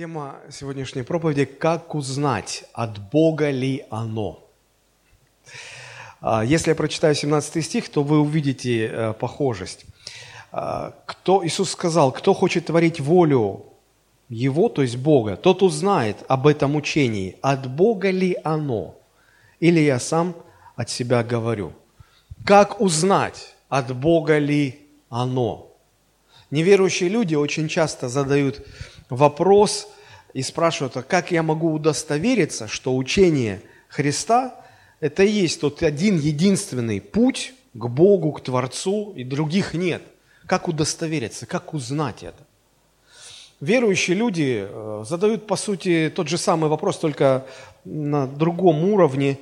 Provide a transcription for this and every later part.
Тема сегодняшней проповеди «Как узнать, от Бога ли оно?». А, если я прочитаю 17 стих, то вы увидите э, похожесть. А, кто, Иисус сказал, кто хочет творить волю Его, то есть Бога, тот узнает об этом учении, от Бога ли оно, или я сам от себя говорю. Как узнать, от Бога ли оно? Неверующие люди очень часто задают вопрос и спрашивают, а как я могу удостовериться, что учение Христа – это и есть тот один единственный путь к Богу, к Творцу, и других нет. Как удостовериться, как узнать это? Верующие люди э, задают, по сути, тот же самый вопрос, только на другом уровне,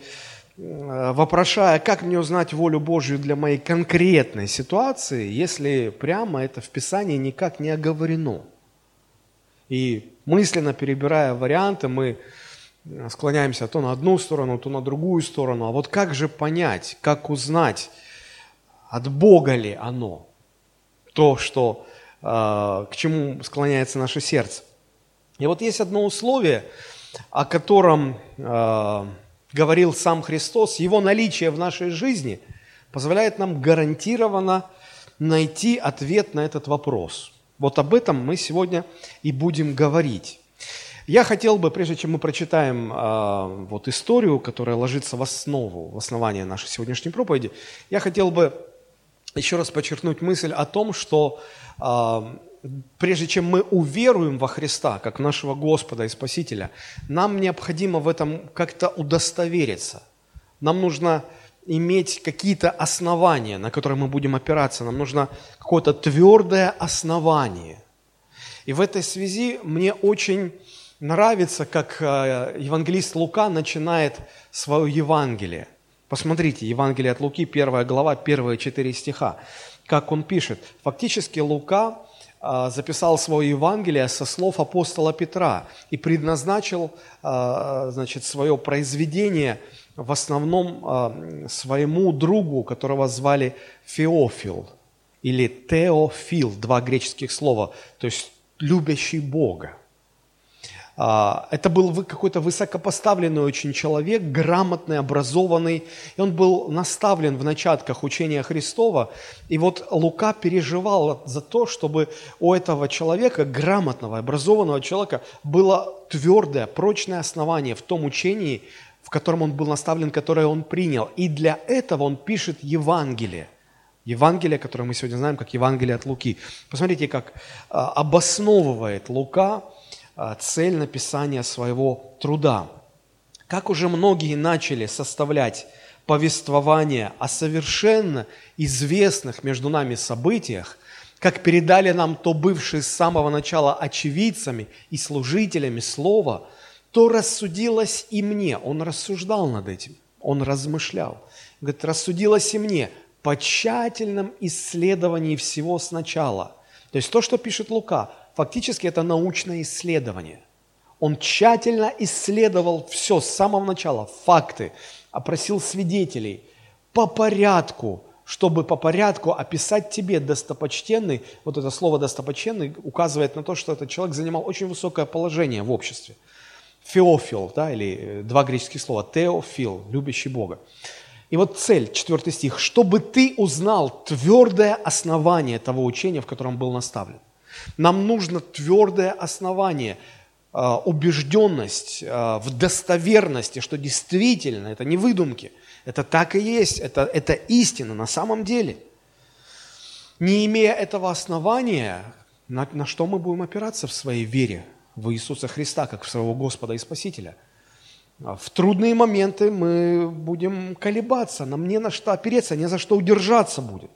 э, вопрошая, как мне узнать волю Божью для моей конкретной ситуации, если прямо это в Писании никак не оговорено. И мысленно перебирая варианты, мы склоняемся то на одну сторону, то на другую сторону. А вот как же понять, как узнать, от Бога ли оно, то, что, э, к чему склоняется наше сердце. И вот есть одно условие, о котором э, говорил сам Христос, его наличие в нашей жизни позволяет нам гарантированно найти ответ на этот вопрос – вот об этом мы сегодня и будем говорить. Я хотел бы, прежде чем мы прочитаем э, вот историю, которая ложится в основу, в основание нашей сегодняшней проповеди, я хотел бы еще раз подчеркнуть мысль о том, что э, прежде чем мы уверуем во Христа, как нашего Господа и Спасителя, нам необходимо в этом как-то удостовериться. Нам нужно иметь какие-то основания, на которые мы будем опираться. Нам нужно какое-то твердое основание. И в этой связи мне очень нравится, как э, евангелист Лука начинает свое Евангелие. Посмотрите, Евангелие от Луки, первая глава, первые четыре стиха. Как он пишет. Фактически Лука записал свое Евангелие со слов апостола Петра и предназначил э, значит, свое произведение – в основном а, своему другу, которого звали Феофил или Теофил, два греческих слова, то есть любящий Бога. А, это был какой-то высокопоставленный очень человек, грамотный, образованный, и он был наставлен в начатках учения Христова. И вот Лука переживал за то, чтобы у этого человека, грамотного, образованного человека, было твердое, прочное основание в том учении, в котором он был наставлен, которое он принял. И для этого он пишет Евангелие. Евангелие, которое мы сегодня знаем как Евангелие от Луки. Посмотрите, как а, обосновывает Лука цель написания своего труда. Как уже многие начали составлять повествование о совершенно известных между нами событиях, как передали нам то бывшие с самого начала очевидцами и служителями Слова – то рассудилось и мне. Он рассуждал над этим, он размышлял. Говорит, рассудилось и мне по тщательном исследовании всего сначала. То есть то, что пишет Лука, фактически это научное исследование. Он тщательно исследовал все с самого начала, факты, опросил свидетелей. По порядку, чтобы по порядку описать тебе достопочтенный, вот это слово достопочтенный указывает на то, что этот человек занимал очень высокое положение в обществе – Феофил, да, или э, два греческих слова, теофил, любящий Бога. И вот цель, четвертый стих, чтобы ты узнал твердое основание того учения, в котором был наставлен. Нам нужно твердое основание, э, убежденность э, в достоверности, что действительно это не выдумки, это так и есть, это, это истина на самом деле. Не имея этого основания, на, на что мы будем опираться в своей вере, в Иисуса Христа, как в своего Господа и Спасителя. А в трудные моменты мы будем колебаться, нам не на что опереться, не за что удержаться будет.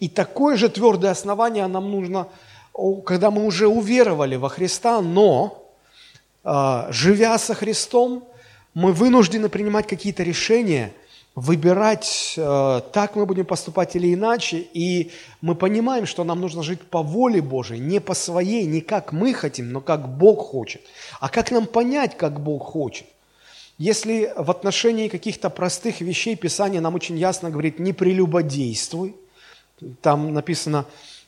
И такое же твердое основание нам нужно, когда мы уже уверовали во Христа, но, а, живя со Христом, мы вынуждены принимать какие-то решения – выбирать, э, так мы будем поступать или иначе, и мы понимаем, что нам нужно жить по воле Божией, не по своей, не как мы хотим, но как Бог хочет. А как нам понять, как Бог хочет? Если в отношении каких-то простых вещей Писание нам очень ясно говорит, не прелюбодействуй, там написано,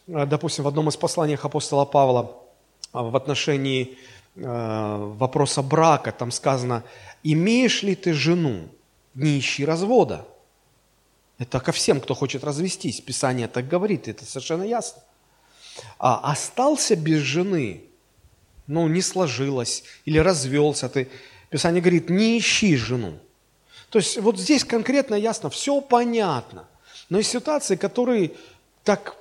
допустим, в одном из посланий апостола Павла в отношении вопроса брака, там сказано, имеешь ли ты жену, не ищи развода. Это ко всем, кто хочет развестись. Писание так говорит, это совершенно ясно. А остался без жены, ну, не сложилось, или развелся ты, Писание говорит, не ищи жену. То есть вот здесь конкретно ясно, все понятно. Но есть ситуации, которые так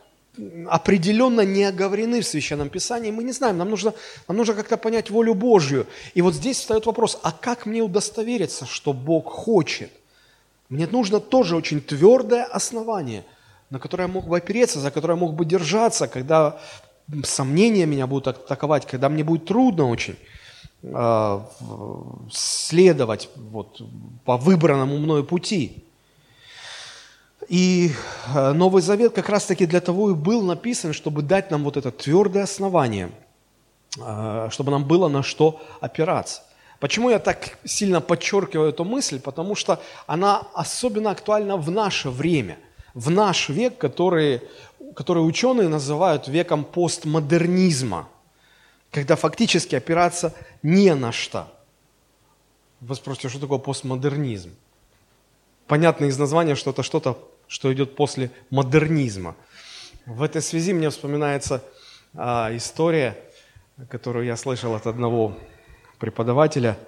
определенно не оговорены в Священном Писании, мы не знаем, нам нужно, нам нужно как-то понять волю Божью. И вот здесь встает вопрос, а как мне удостовериться, что Бог хочет? Мне нужно тоже очень твердое основание, на которое я мог бы опереться, за которое я мог бы держаться, когда сомнения меня будут атаковать, когда мне будет трудно очень э, следовать вот, по выбранному мною пути. И э, Новый Завет как раз-таки для того и был написан, чтобы дать нам вот это твердое основание, э, чтобы нам было на что опираться. Почему я так сильно подчеркиваю эту мысль? Потому что она особенно актуальна в наше время, в наш век, который, который ученые называют веком постмодернизма, когда фактически опираться не на что. Вы спросите, что такое постмодернизм? Понятно из названия, что это что-то, что идет после модернизма. В этой связи мне вспоминается а, история, которую я слышал от одного преподавателя,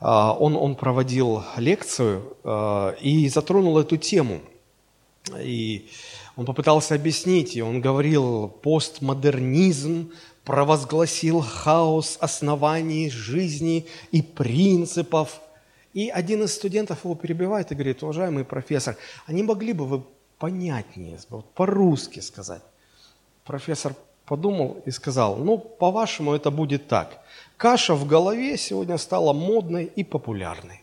а, он, он проводил лекцию а, и затронул эту тему. И он попытался объяснить, и он говорил, постмодернизм провозгласил хаос оснований жизни и принципов. И один из студентов его перебивает и говорит, уважаемый профессор, а не могли бы вы понятнее, по-русски сказать? Профессор подумал и сказал, ну, по-вашему, это будет так. Каша в голове сегодня стала модной и популярной.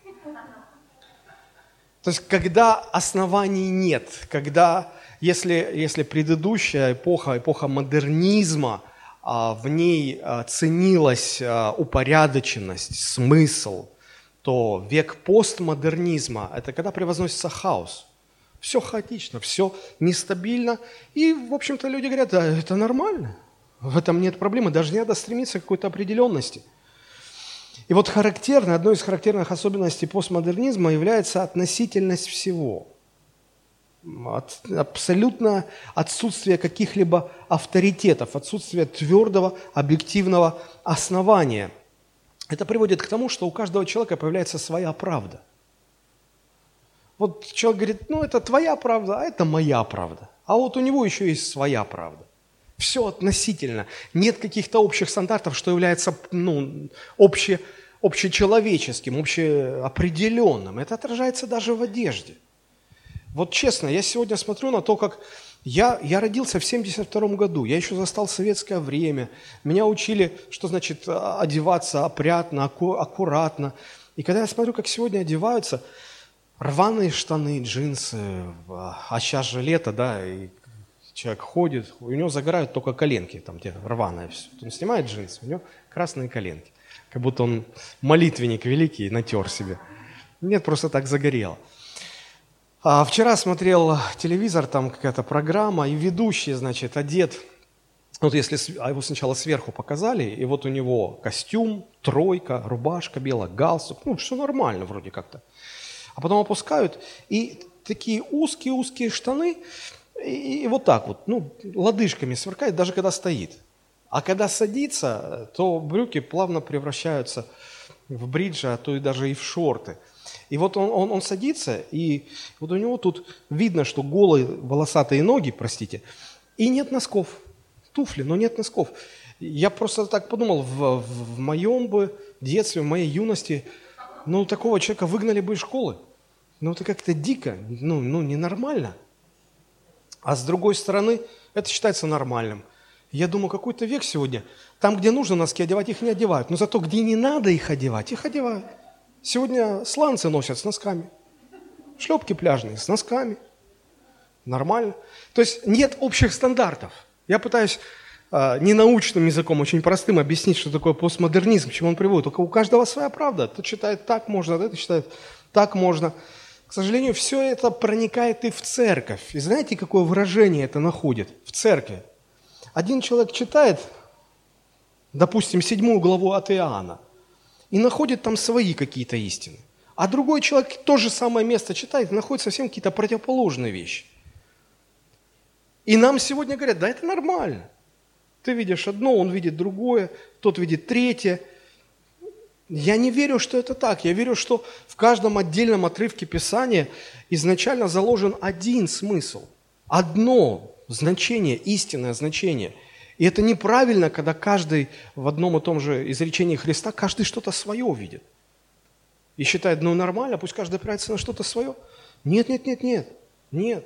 То есть, когда оснований нет, когда, если, если предыдущая эпоха, эпоха модернизма, а, в ней а, ценилась а, упорядоченность, смысл, то век постмодернизма – это когда превозносится хаос. Все хаотично, все нестабильно. И, в общем-то, люди говорят, да, это нормально – в этом нет проблемы, даже не надо стремиться к какой-то определенности. И вот характерно, одной из характерных особенностей постмодернизма является относительность всего. От, абсолютно отсутствие каких-либо авторитетов, отсутствие твердого объективного основания. Это приводит к тому, что у каждого человека появляется своя правда. Вот человек говорит, ну это твоя правда, а это моя правда. А вот у него еще есть своя правда. Все относительно. Нет каких-то общих стандартов, что является ну, обще, общечеловеческим, общеопределенным. Это отражается даже в одежде. Вот честно, я сегодня смотрю на то, как я, я родился в 72 году, я еще застал советское время. Меня учили, что значит а, одеваться опрятно, аккуратно. И когда я смотрю, как сегодня одеваются, рваные штаны, джинсы, а сейчас же лето, да, и человек ходит, у него загорают только коленки, там где рваное все. Он снимает джинсы, у него красные коленки. Как будто он молитвенник великий, натер себе. Нет, просто так загорело. А вчера смотрел телевизор, там какая-то программа, и ведущий, значит, одет, вот если, а его сначала сверху показали, и вот у него костюм, тройка, рубашка белая, галстук, ну, все нормально вроде как-то. А потом опускают, и такие узкие-узкие штаны, и, и вот так вот, ну, лодыжками сверкает, даже когда стоит. А когда садится, то брюки плавно превращаются в бриджи, а то и даже и в шорты. И вот он, он, он садится, и вот у него тут видно, что голые волосатые ноги, простите, и нет носков. Туфли, но нет носков. Я просто так подумал, в, в, в моем бы детстве, в моей юности, ну, такого человека выгнали бы из школы. Ну, это как-то дико, ну, ну, ненормально. А с другой стороны, это считается нормальным. Я думаю, какой-то век сегодня. Там, где нужно носки одевать, их не одевают. Но зато, где не надо их одевать, их одевают. Сегодня сланцы носят с носками. Шлепки пляжные с носками. Нормально. То есть нет общих стандартов. Я пытаюсь э, ненаучным языком, очень простым объяснить, что такое постмодернизм, к чему он приводит. Только у каждого своя правда. Тот считает так можно, этот считает так можно. К сожалению, все это проникает и в церковь. И знаете, какое выражение это находит в церкви? Один человек читает допустим, седьмую главу от Иоанна, и находит там свои какие-то истины. А другой человек то же самое место читает и находит совсем какие-то противоположные вещи. И нам сегодня говорят, да это нормально. Ты видишь одно, он видит другое, тот видит третье. Я не верю, что это так. Я верю, что в каждом отдельном отрывке Писания изначально заложен один смысл, одно значение, истинное значение. И это неправильно, когда каждый в одном и том же изречении Христа, каждый что-то свое видит. И считает, ну нормально, пусть каждый опирается на что-то свое. Нет, нет, нет, нет, нет.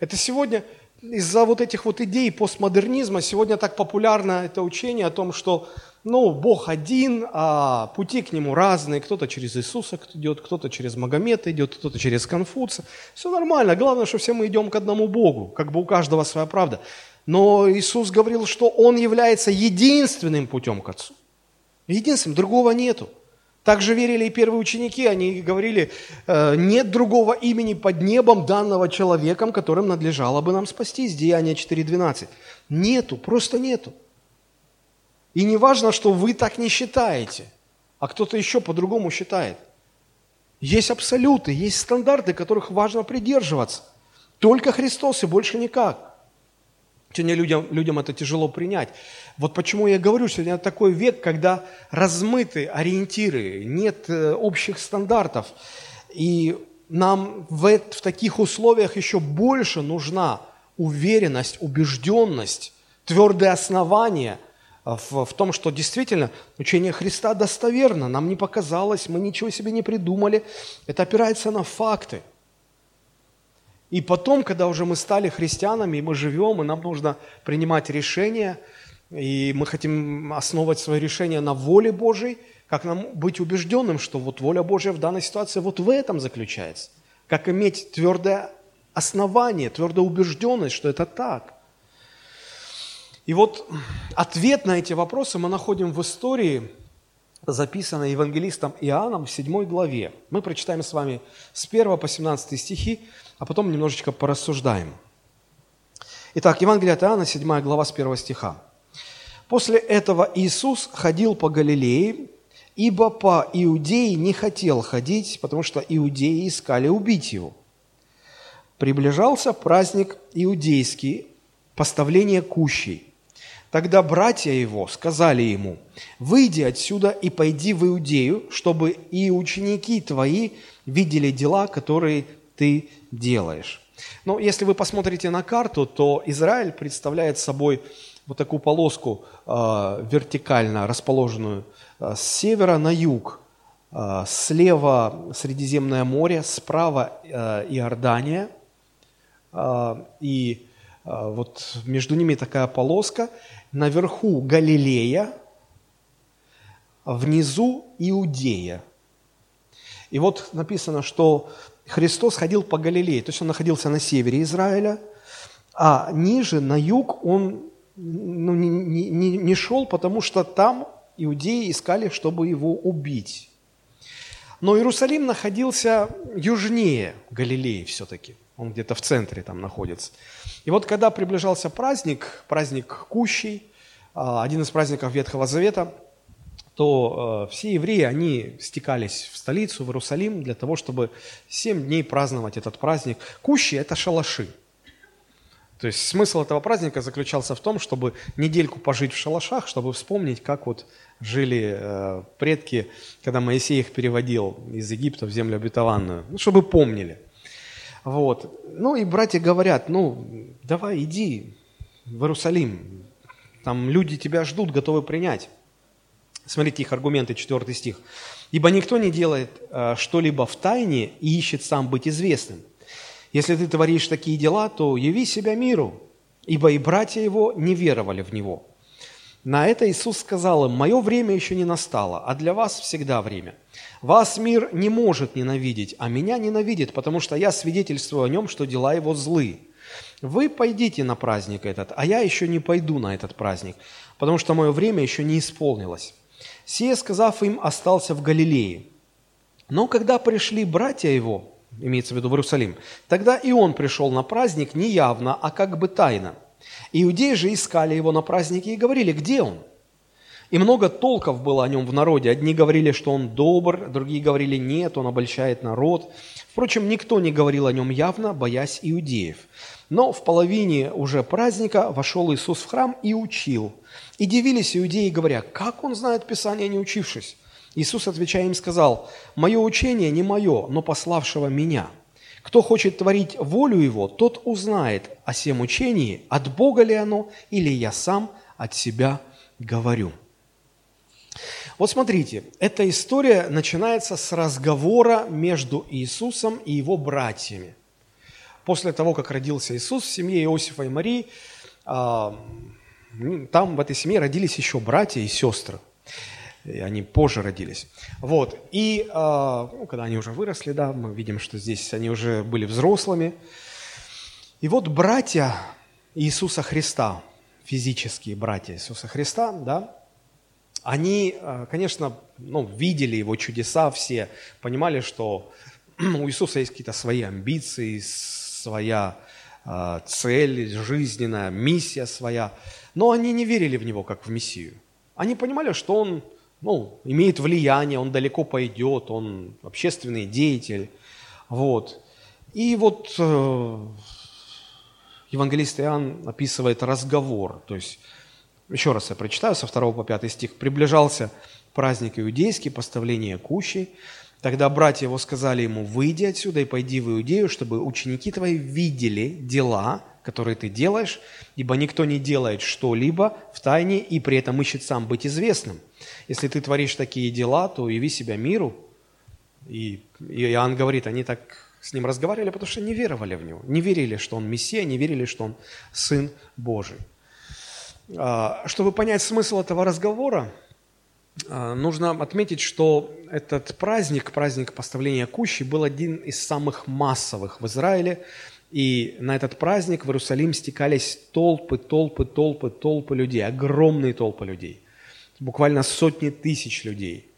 Это сегодня из-за вот этих вот идей постмодернизма сегодня так популярно это учение о том, что ну, Бог один, а пути к Нему разные. Кто-то через Иисуса идет, кто-то через Магомета идет, кто-то через Конфуция. Все нормально. Главное, что все мы идем к одному Богу. Как бы у каждого своя правда. Но Иисус говорил, что Он является единственным путем к Отцу. Единственным, другого нету. Также верили и первые ученики, они говорили, «Э, нет другого имени под небом, данного человеком, которым надлежало бы нам спастись. Деяние 4.12. Нету, просто нету. И не важно, что вы так не считаете, а кто-то еще по-другому считает. Есть абсолюты, есть стандарты, которых важно придерживаться. Только Христос и больше никак. Сегодня людям, людям это тяжело принять. Вот почему я говорю, сегодня такой век, когда размыты ориентиры, нет э, общих стандартов. И нам в, в таких условиях еще больше нужна уверенность, убежденность, твердое основание в, в том, что действительно учение Христа достоверно, нам не показалось, мы ничего себе не придумали. Это опирается на факты – и потом, когда уже мы стали христианами, и мы живем, и нам нужно принимать решения, и мы хотим основывать свое решение на воле Божьей, как нам быть убежденным, что вот воля Божья в данной ситуации вот в этом заключается. Как иметь твердое основание, твердую убежденность, что это так. И вот ответ на эти вопросы мы находим в истории, записанной евангелистом Иоанном в 7 главе. Мы прочитаем с вами с 1 по 17 стихи а потом немножечко порассуждаем. Итак, Евангелие от Иоанна, 7 глава с 1 стиха. «После этого Иисус ходил по Галилее, ибо по Иудее не хотел ходить, потому что иудеи искали убить его. Приближался праздник иудейский, поставление кущей. Тогда братья его сказали ему, «Выйди отсюда и пойди в Иудею, чтобы и ученики твои видели дела, которые ты делаешь. Но если вы посмотрите на карту, то Израиль представляет собой вот такую полоску э, вертикально расположенную э, с севера на юг. Э, слева Средиземное море, справа э, Иордания. И вот между ними такая полоска. Наверху Галилея, внизу Иудея. И вот написано, что Христос ходил по Галилее, то есть он находился на севере Израиля, а ниже, на юг, он ну, не, не, не шел, потому что там иудеи искали, чтобы его убить. Но Иерусалим находился южнее Галилеи все-таки. Он где-то в центре там находится. И вот когда приближался праздник, праздник Кущей, а, один из праздников Ветхого Завета – то э, все евреи, они стекались в столицу, в Иерусалим, для того, чтобы семь дней праздновать этот праздник. Кущи – это шалаши. То есть смысл этого праздника заключался в том, чтобы недельку пожить в шалашах, чтобы вспомнить, как вот жили э, предки, когда Моисей их переводил из Египта в землю обетованную, ну, чтобы помнили. Вот. Ну и братья говорят, ну давай иди в Иерусалим, там люди тебя ждут, готовы принять. Смотрите их аргументы, 4 стих. «Ибо никто не делает э, что-либо в тайне и ищет сам быть известным. Если ты творишь такие дела, то яви себя миру, ибо и братья его не веровали в него». На это Иисус сказал им, «Мое время еще не настало, а для вас всегда время. Вас мир не может ненавидеть, а меня ненавидит, потому что я свидетельствую о нем, что дела его злы. Вы пойдите на праздник этот, а я еще не пойду на этот праздник, потому что мое время еще не исполнилось». Сие, сказав им, остался в Галилее. Но когда пришли братья его, имеется в виду в Иерусалим, тогда и он пришел на праздник не явно, а как бы тайно. Иудеи же искали его на празднике и говорили, где он? И много толков было о нем в народе. Одни говорили, что он добр, другие говорили, нет, он обольщает народ. Впрочем, никто не говорил о нем явно, боясь иудеев. Но в половине уже праздника вошел Иисус в храм и учил. И дивились иудеи, говоря, как он знает Писание, не учившись? Иисус, отвечая им, сказал, «Мое учение не мое, но пославшего меня. Кто хочет творить волю его, тот узнает о всем учении, от Бога ли оно, или я сам от себя говорю». Вот смотрите, эта история начинается с разговора между Иисусом и его братьями. После того, как родился Иисус в семье Иосифа и Марии, а, там в этой семье родились еще братья и сестры. И они позже родились. Вот. И а, ну, когда они уже выросли, да, мы видим, что здесь они уже были взрослыми. И вот братья Иисуса Христа, физические братья Иисуса Христа, да, они, э, конечно, ну, видели его чудеса все, понимали, что у Иисуса есть какие-то свои амбиции, своя э, цель жизненная, миссия своя, но они не верили в него как в Мессию. Они понимали, что он ну, имеет влияние, он далеко пойдет, он общественный деятель. Вот. И вот э, евангелист Иоанн описывает разговор, то есть еще раз я прочитаю со 2 по 5 стих. «Приближался праздник иудейский, поставление кущей. Тогда братья его сказали ему, выйди отсюда и пойди в Иудею, чтобы ученики твои видели дела, которые ты делаешь, ибо никто не делает что-либо в тайне и при этом ищет сам быть известным. Если ты творишь такие дела, то яви себя миру». И Иоанн говорит, они так с ним разговаривали, потому что не веровали в него, не верили, что он Мессия, не верили, что он Сын Божий. А, чтобы понять смысл этого разговора, а, нужно отметить, что этот праздник, праздник поставления кущи, был один из самых массовых в Израиле. И на этот праздник в Иерусалим стекались толпы, толпы, толпы, толпы людей, огромные толпы людей. Буквально сотни тысяч людей.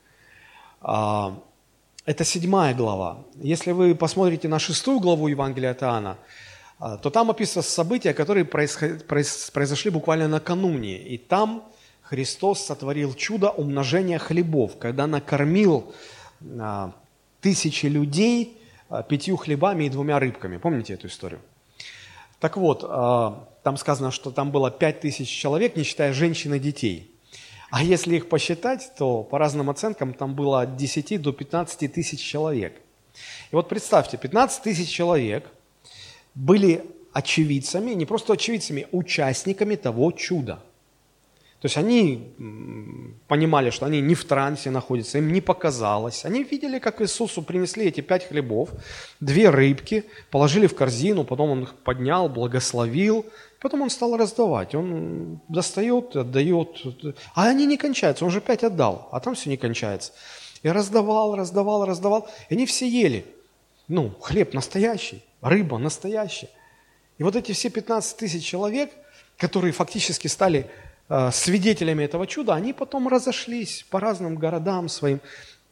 А, это седьмая глава. Если вы посмотрите на шестую главу Евангелия от Иоанна, а, то там описываются события, которые произошли буквально накануне. И там Христос сотворил чудо умножения хлебов, когда накормил а, тысячи людей пятью хлебами и двумя рыбками. Помните эту историю? Так вот, там сказано, что там было пять тысяч человек, не считая женщин и детей. А если их посчитать, то по разным оценкам там было от 10 до 15 тысяч человек. И вот представьте, 15 тысяч человек – были очевидцами, не просто очевидцами, участниками того чуда. То есть они понимали, что они не в трансе находятся, им не показалось. Они видели, как Иисусу принесли эти пять хлебов, две рыбки, положили в корзину, потом он их поднял, благословил, потом он стал раздавать. Он достает, отдает, а они не кончаются, он же пять отдал, а там все не кончается. И раздавал, раздавал, раздавал, и они все ели. Ну, хлеб настоящий рыба настоящая. И вот эти все 15 тысяч человек, которые фактически стали свидетелями этого чуда, они потом разошлись по разным городам своим.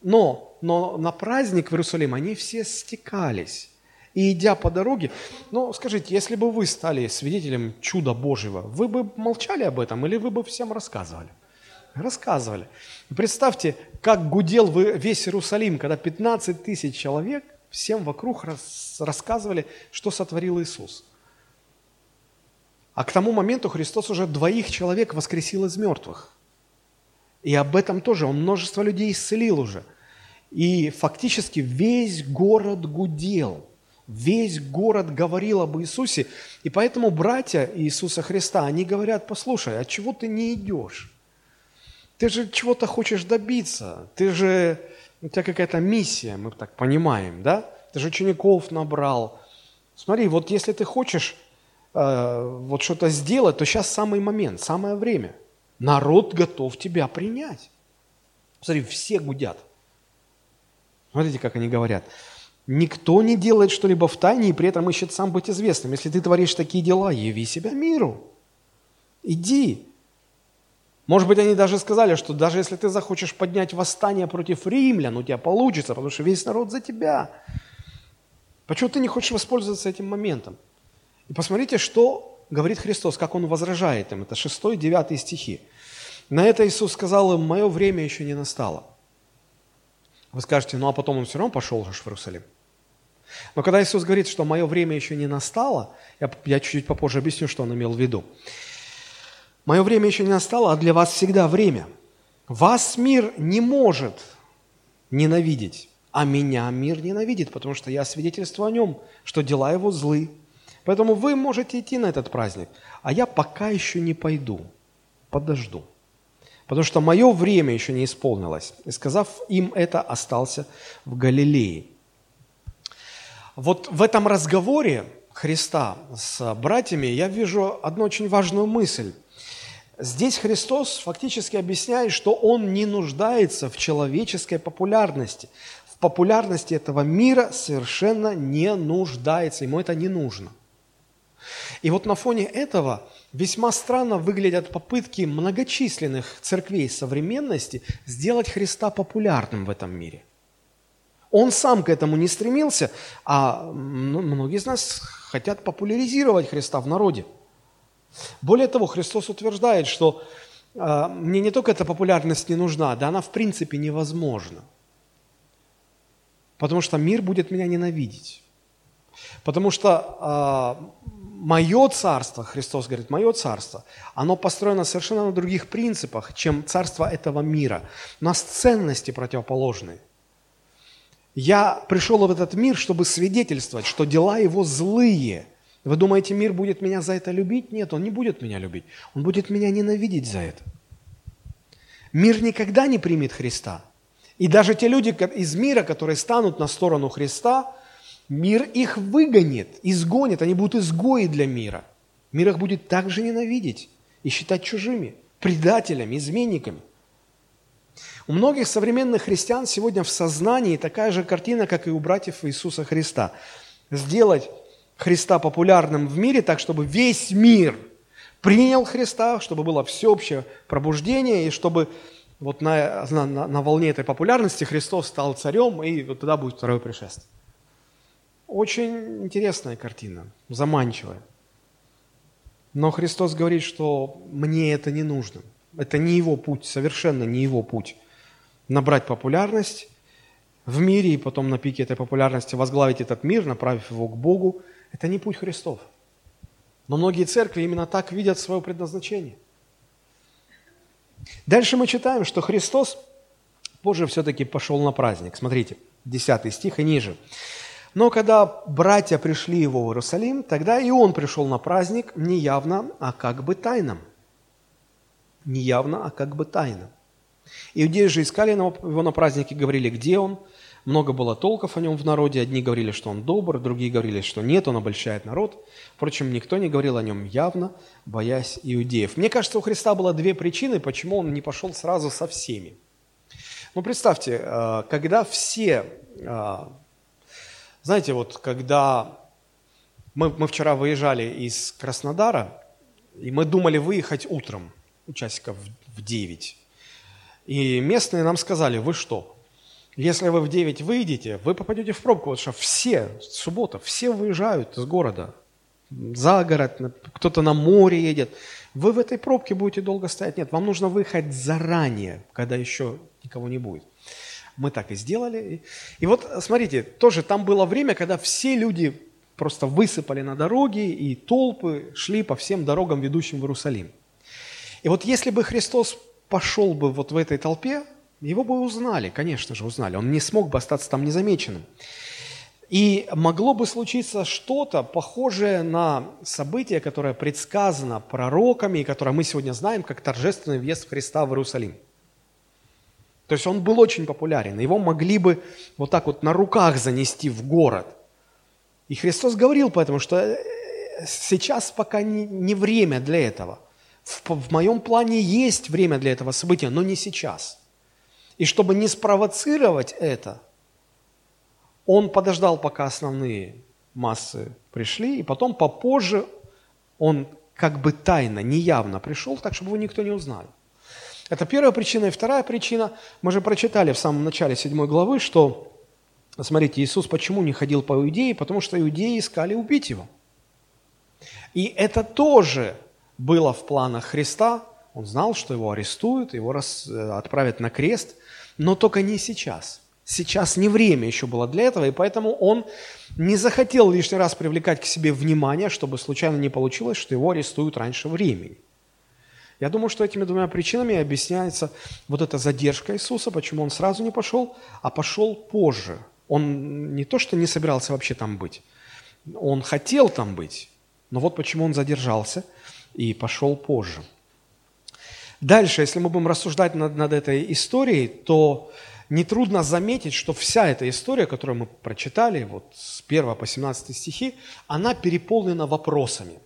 Но, но на праздник в Иерусалим они все стекались. И идя по дороге, ну, скажите, если бы вы стали свидетелем чуда Божьего, вы бы молчали об этом или вы бы всем рассказывали? Рассказывали. Представьте, как гудел весь Иерусалим, когда 15 тысяч человек – Всем вокруг рас, рассказывали, что сотворил Иисус. А к тому моменту Христос уже двоих человек воскресил из мертвых. И об этом тоже он множество людей исцелил уже. И фактически весь город гудел. Весь город говорил об Иисусе. И поэтому братья Иисуса Христа, они говорят, послушай, а чего ты не идешь? Ты же чего-то хочешь добиться. Ты же у тебя какая-то миссия, мы так понимаем, да? Ты же учеников набрал. Смотри, вот если ты хочешь вот что-то сделать, то сейчас самый момент, самое время. Народ готов тебя принять. Смотри, все гудят. Смотрите, как они говорят. Никто не делает что-либо в тайне и при этом ищет сам быть известным. Если ты творишь такие дела, яви себя миру. Иди, может быть, они даже сказали, что даже если ты захочешь поднять восстание против римлян, у тебя получится, потому что весь народ за тебя. Почему ты не хочешь воспользоваться этим моментом? И посмотрите, что говорит Христос, как Он возражает им. Это 6 9 стихи. На это Иисус сказал им, мое время еще не настало. Вы скажете, ну а потом он все равно пошел же в Иерусалим. Но когда Иисус говорит, что мое время еще не настало, я, я чуть-чуть попозже объясню, что он имел в виду. Мое время еще не настало, а для вас всегда время. Вас мир не может ненавидеть, а меня мир ненавидит, потому что я свидетельствую о нем, что дела его злы. Поэтому вы можете идти на этот праздник, а я пока еще не пойду, подожду. Потому что мое время еще не исполнилось. И сказав им это, остался в Галилее. Вот в этом разговоре Христа с братьями я вижу одну очень важную мысль. Здесь Христос фактически объясняет, что Он не нуждается в человеческой популярности. В популярности этого мира совершенно не нуждается, ему это не нужно. И вот на фоне этого весьма странно выглядят попытки многочисленных церквей современности сделать Христа популярным в этом мире. Он сам к этому не стремился, а многие из нас хотят популяризировать Христа в народе – более того, Христос утверждает, что э, мне не только эта популярность не нужна, да она в принципе невозможна. Потому что мир будет меня ненавидеть. Потому что э, мое царство, Христос говорит, мое царство, оно построено совершенно на других принципах, чем царство этого мира. У нас ценности противоположные. Я пришел в этот мир, чтобы свидетельствовать, что дела его злые – вы думаете, мир будет меня за это любить? Нет, он не будет меня любить. Он будет меня ненавидеть за это. Мир никогда не примет Христа. И даже те люди из мира, которые станут на сторону Христа, мир их выгонит, изгонит, они будут изгои для мира. Мир их будет также ненавидеть и считать чужими, предателями, изменниками. У многих современных христиан сегодня в сознании такая же картина, как и у братьев Иисуса Христа. Сделать Христа популярным в мире, так чтобы весь мир принял Христа, чтобы было всеобщее пробуждение, и чтобы вот на, на, на волне этой популярности Христос стал царем, и вот тогда будет второе пришествие. Очень интересная картина, заманчивая. Но Христос говорит, что мне это не нужно. Это не его путь, совершенно не его путь. Набрать популярность в мире и потом на пике этой популярности возглавить этот мир, направив его к Богу – это не путь Христов. Но многие церкви именно так видят свое предназначение. Дальше мы читаем, что Христос позже все-таки пошел на праздник. Смотрите, 10 стих и ниже. Но когда братья пришли его в Иерусалим, тогда и он пришел на праздник не явно, а как бы тайным. Не явно, а как бы тайно. Иудеи же искали его на празднике, говорили, где он – много было толков о нем в народе. Одни говорили, что он добр, другие говорили, что нет, он обольщает народ. Впрочем, никто не говорил о нем явно, боясь иудеев. Мне кажется, у Христа было две причины, почему он не пошел сразу со всеми. Ну, представьте, э, когда все... Знаете, вот когда мы, мы вчера выезжали из Краснодара, и мы думали выехать утром, часиков в 9. И местные нам сказали, вы что, если вы в 9 выйдете, вы попадете в пробку, потому что все, суббота, все выезжают из города, за город, кто-то на море едет. Вы в этой пробке будете долго стоять. Нет, вам нужно выехать заранее, когда еще никого не будет. Мы так и сделали. И вот, смотрите, тоже там было время, когда все люди просто высыпали на дороги, и толпы шли по всем дорогам, ведущим в Иерусалим. И вот если бы Христос пошел бы вот в этой толпе, его бы узнали, конечно же, узнали. Он не смог бы остаться там незамеченным. И могло бы случиться что-то похожее на событие, которое предсказано пророками, и которое мы сегодня знаем как торжественный въезд Христа в Иерусалим. То есть он был очень популярен. Его могли бы вот так вот на руках занести в город. И Христос говорил поэтому, что э, сейчас пока не, не время для этого. В, в моем плане есть время для этого события, но не сейчас. И чтобы не спровоцировать это, он подождал, пока основные массы пришли, и потом попозже он как бы тайно, неявно пришел, так, чтобы его никто не узнал. Это первая причина. И вторая причина, мы же прочитали в самом начале 7 главы, что, смотрите, Иисус почему не ходил по Иудее? Потому что иудеи искали убить его. И это тоже было в планах Христа он знал, что его арестуют, его э, отправят на крест, но только не сейчас. Сейчас не время еще было для этого, и поэтому он не захотел лишний раз привлекать к себе внимание, чтобы случайно не получилось, что его арестуют раньше времени. Я думаю, что этими двумя причинами объясняется вот эта задержка Иисуса, почему он сразу не пошел, а пошел позже. Он не то, что не собирался вообще там быть, он хотел там быть, но вот почему он задержался и пошел позже. Дальше, если мы будем рассуждать над, над этой историей, то нетрудно заметить, что вся эта история, которую мы прочитали, вот с 1 по 17 стихи, она переполнена вопросами.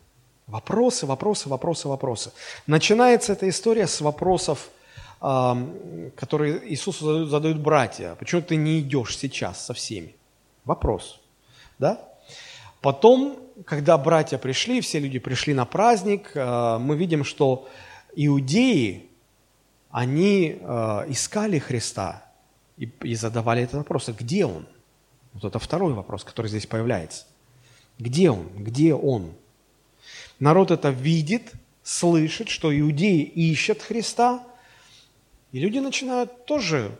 Вопросы, вопросы, вопросы, вопросы. Начинается эта история с вопросов, которые Иисусу задают, задают братья. Почему ты не идешь сейчас со всеми? Вопрос. Да? Потом, когда братья пришли, все люди пришли на праздник, а, мы видим, что иудеи, они а, искали Христа и задавали этот вопрос, а где Он? Вот это второй вопрос, который здесь появляется. Где Он? Где Он? Народ это видит, слышит, что иудеи ищут Христа, и люди начинают тоже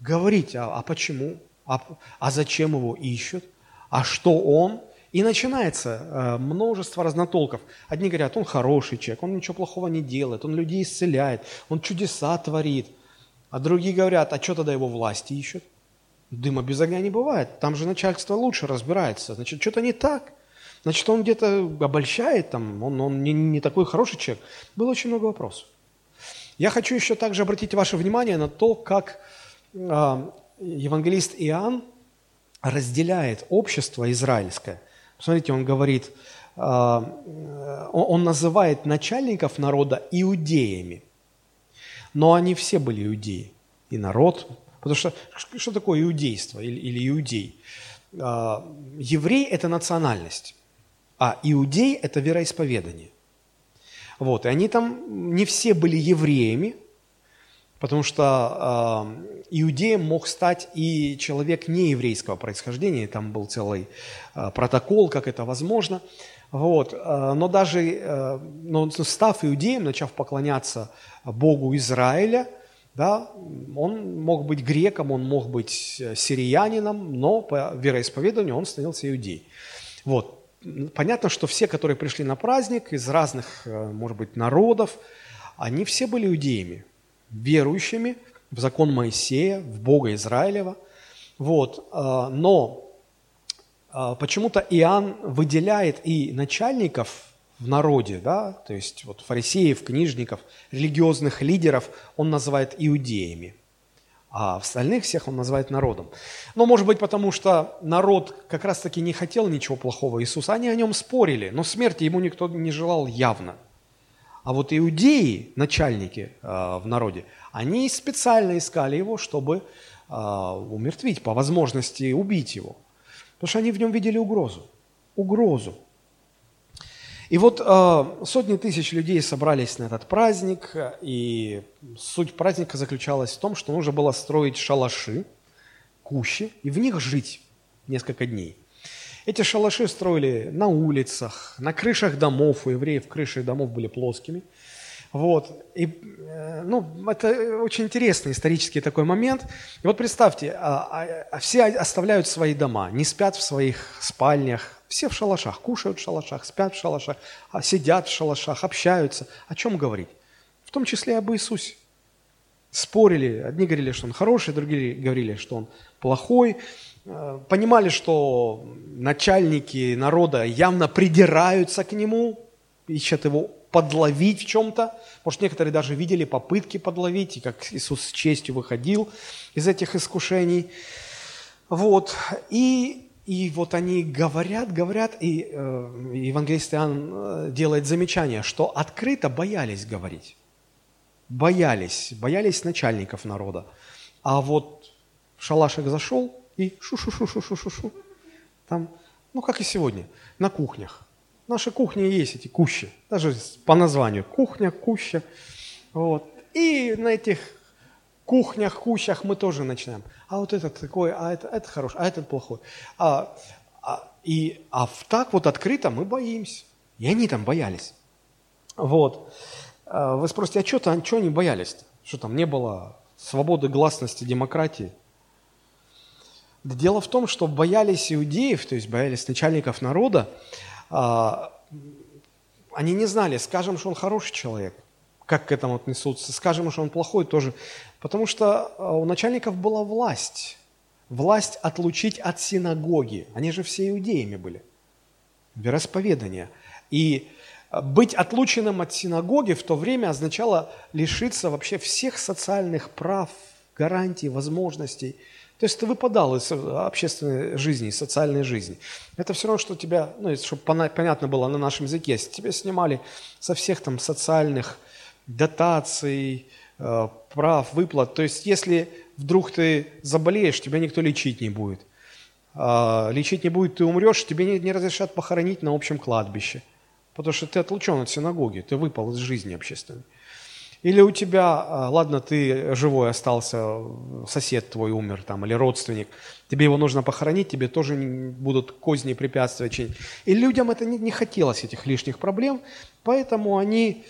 говорить, а, а почему, а, а зачем его ищут, а что он. И начинается э, множество разнотолков. Одни говорят, он хороший человек, он ничего плохого не делает, он людей исцеляет, он чудеса творит – а другие говорят, а что тогда его власти ищут? Дыма без огня не бывает. Там же начальство лучше разбирается. Значит, что-то не так. Значит, он где-то обольщает, там, он, он не, не такой хороший человек. Было очень много вопросов. Я хочу еще также обратить ваше внимание на то, как э, евангелист Иоанн разделяет общество израильское. Посмотрите, он говорит, э, он, называет начальников народа иудеями. Но они все были иудеи. И народ. Потому что что такое иудейство или, или иудей? А, еврей – это национальность, а иудей – это вероисповедание. Вот, и они там не все были евреями, потому что э, иудеем мог стать и человек нееврейского происхождения, там был целый э, протокол, как это возможно. Вот. Но даже э, но став иудеем, начав поклоняться Богу Израиля, да, он мог быть греком, он мог быть э, сириянином, но по вероисповеданию он становился иудей. Вот. Понятно, что все, которые пришли на праздник из разных, э, может быть, народов, они все были иудеями, верующими в закон Моисея, в Бога Израилева. Вот. Э, но почему-то Иоанн выделяет и начальников в народе, да, то есть вот фарисеев, книжников, религиозных лидеров он называет иудеями, а остальных всех он называет народом. Но может быть потому, что народ как раз-таки не хотел ничего плохого Иисуса, они о нем спорили, но смерти ему никто не желал явно. А вот иудеи, начальники э, в народе, они специально искали его, чтобы э, умертвить, по возможности убить его. Потому что они в нем видели угрозу. Угрозу. И вот э, сотни тысяч людей собрались на этот праздник, и суть праздника заключалась в том, что нужно было строить шалаши, кущи, и в них жить несколько дней. Эти шалаши строили на улицах, на крышах домов, у евреев крыши домов были плоскими. Вот. И, э, ну, это очень интересный исторический такой момент. И вот представьте, а, а, все оставляют свои дома, не спят в своих спальнях, все в шалашах, кушают в шалашах, спят в шалашах, а сидят в шалашах, общаются. О чем говорить? В том числе об Иисусе. Спорили, одни говорили, что он хороший, другие говорили, что он плохой. Э, понимали, что начальники народа явно придираются к нему, ищут его подловить в чем-то. Может, некоторые даже видели попытки подловить, и как Иисус с честью выходил из этих искушений. Вот. И и вот они говорят, говорят, и э, евангелист Иоанн э, делает замечание, что открыто боялись говорить. Боялись, боялись начальников народа. А вот шалашик зашел и шу-шу-шу-шу-шу-шу. Там, ну как и сегодня, на кухнях. В нашей есть эти кущи, даже по названию. Кухня, куща. Вот. И на этих кухнях, кущах мы тоже начинаем. А вот этот такой, а это, это хороший, а этот плохой. А, а, и, а так вот открыто мы боимся. И они там боялись. Вот. А, вы спросите, а что-то, а что они боялись -то? Что там не было свободы, гласности, демократии? Дело в том, что боялись иудеев, то есть боялись начальников народа, а, они не знали, скажем, что он хороший человек, как к этому отнесутся, скажем, что он плохой тоже, потому что а, у начальников была власть, власть отлучить от синагоги, они же все иудеями были, вероисповедание. И а, быть отлученным от синагоги в то время означало лишиться вообще всех социальных прав, гарантий, возможностей – то есть ты выпадал из общественной жизни, из социальной жизни. Это все равно, что тебя, ну, чтобы понятно было на нашем языке, тебя снимали со всех там социальных дотаций, э, прав, выплат. То есть если вдруг ты заболеешь, тебя никто лечить не будет. А, лечить не будет, ты умрешь, тебе не, разрешат похоронить на общем кладбище. Потому что ты отлучен от синагоги, ты выпал из жизни общественной. Или у тебя, а, ладно, ты живой остался, сосед твой умер там, или родственник, тебе его нужно похоронить, тебе тоже будут козни, препятствия чинить. И людям это не, не хотелось, этих лишних проблем, поэтому они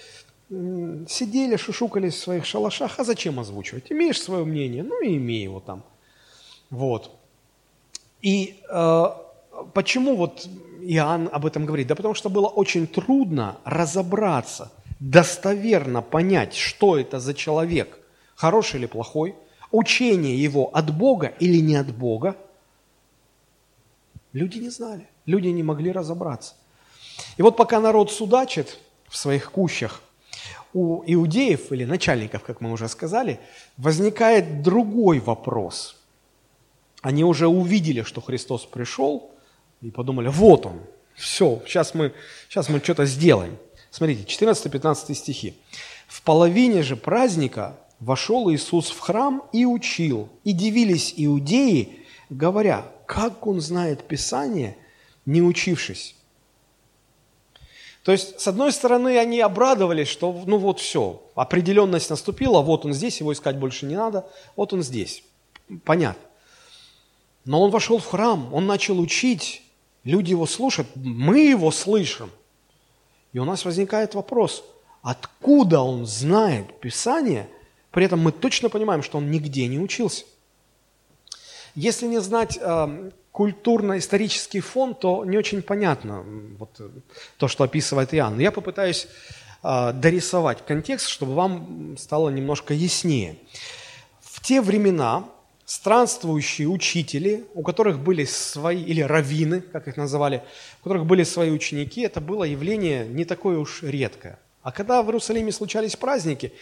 сидели, шушукались в своих шалашах. А зачем озвучивать? Имеешь свое мнение? Ну и имей его там. Вот. И э, почему вот Иоанн об этом говорит? Да потому что было очень трудно разобраться – достоверно понять, что это за человек, хороший или плохой, учение его от Бога или не от Бога, люди не знали, люди не могли разобраться. И вот пока народ судачит в своих кущах, у иудеев или начальников, как мы уже сказали, возникает другой вопрос. Они уже увидели, что Христос пришел, и подумали, вот он, все, сейчас мы, сейчас мы что-то сделаем. Смотрите, 14-15 стихи. «В половине же праздника вошел Иисус в храм и учил, и дивились иудеи, говоря, как он знает Писание, не учившись». То есть, с одной стороны, они обрадовались, что, ну вот все, определенность наступила, вот он здесь, его искать больше не надо, вот он здесь. Понятно. Но он вошел в храм, он начал учить, люди его слушают, мы его слышим – и у нас возникает вопрос, откуда он знает Писание, при этом мы точно понимаем, что он нигде не учился. Если не знать э, культурно-исторический фон, то не очень понятно вот, э, то, что описывает Иоанн. Я попытаюсь э, дорисовать контекст, чтобы вам стало немножко яснее. В те времена странствующие учители, у которых были свои, или раввины, как их называли, у которых были свои ученики, это было явление не такое уж редкое. А когда в Иерусалиме случались праздники,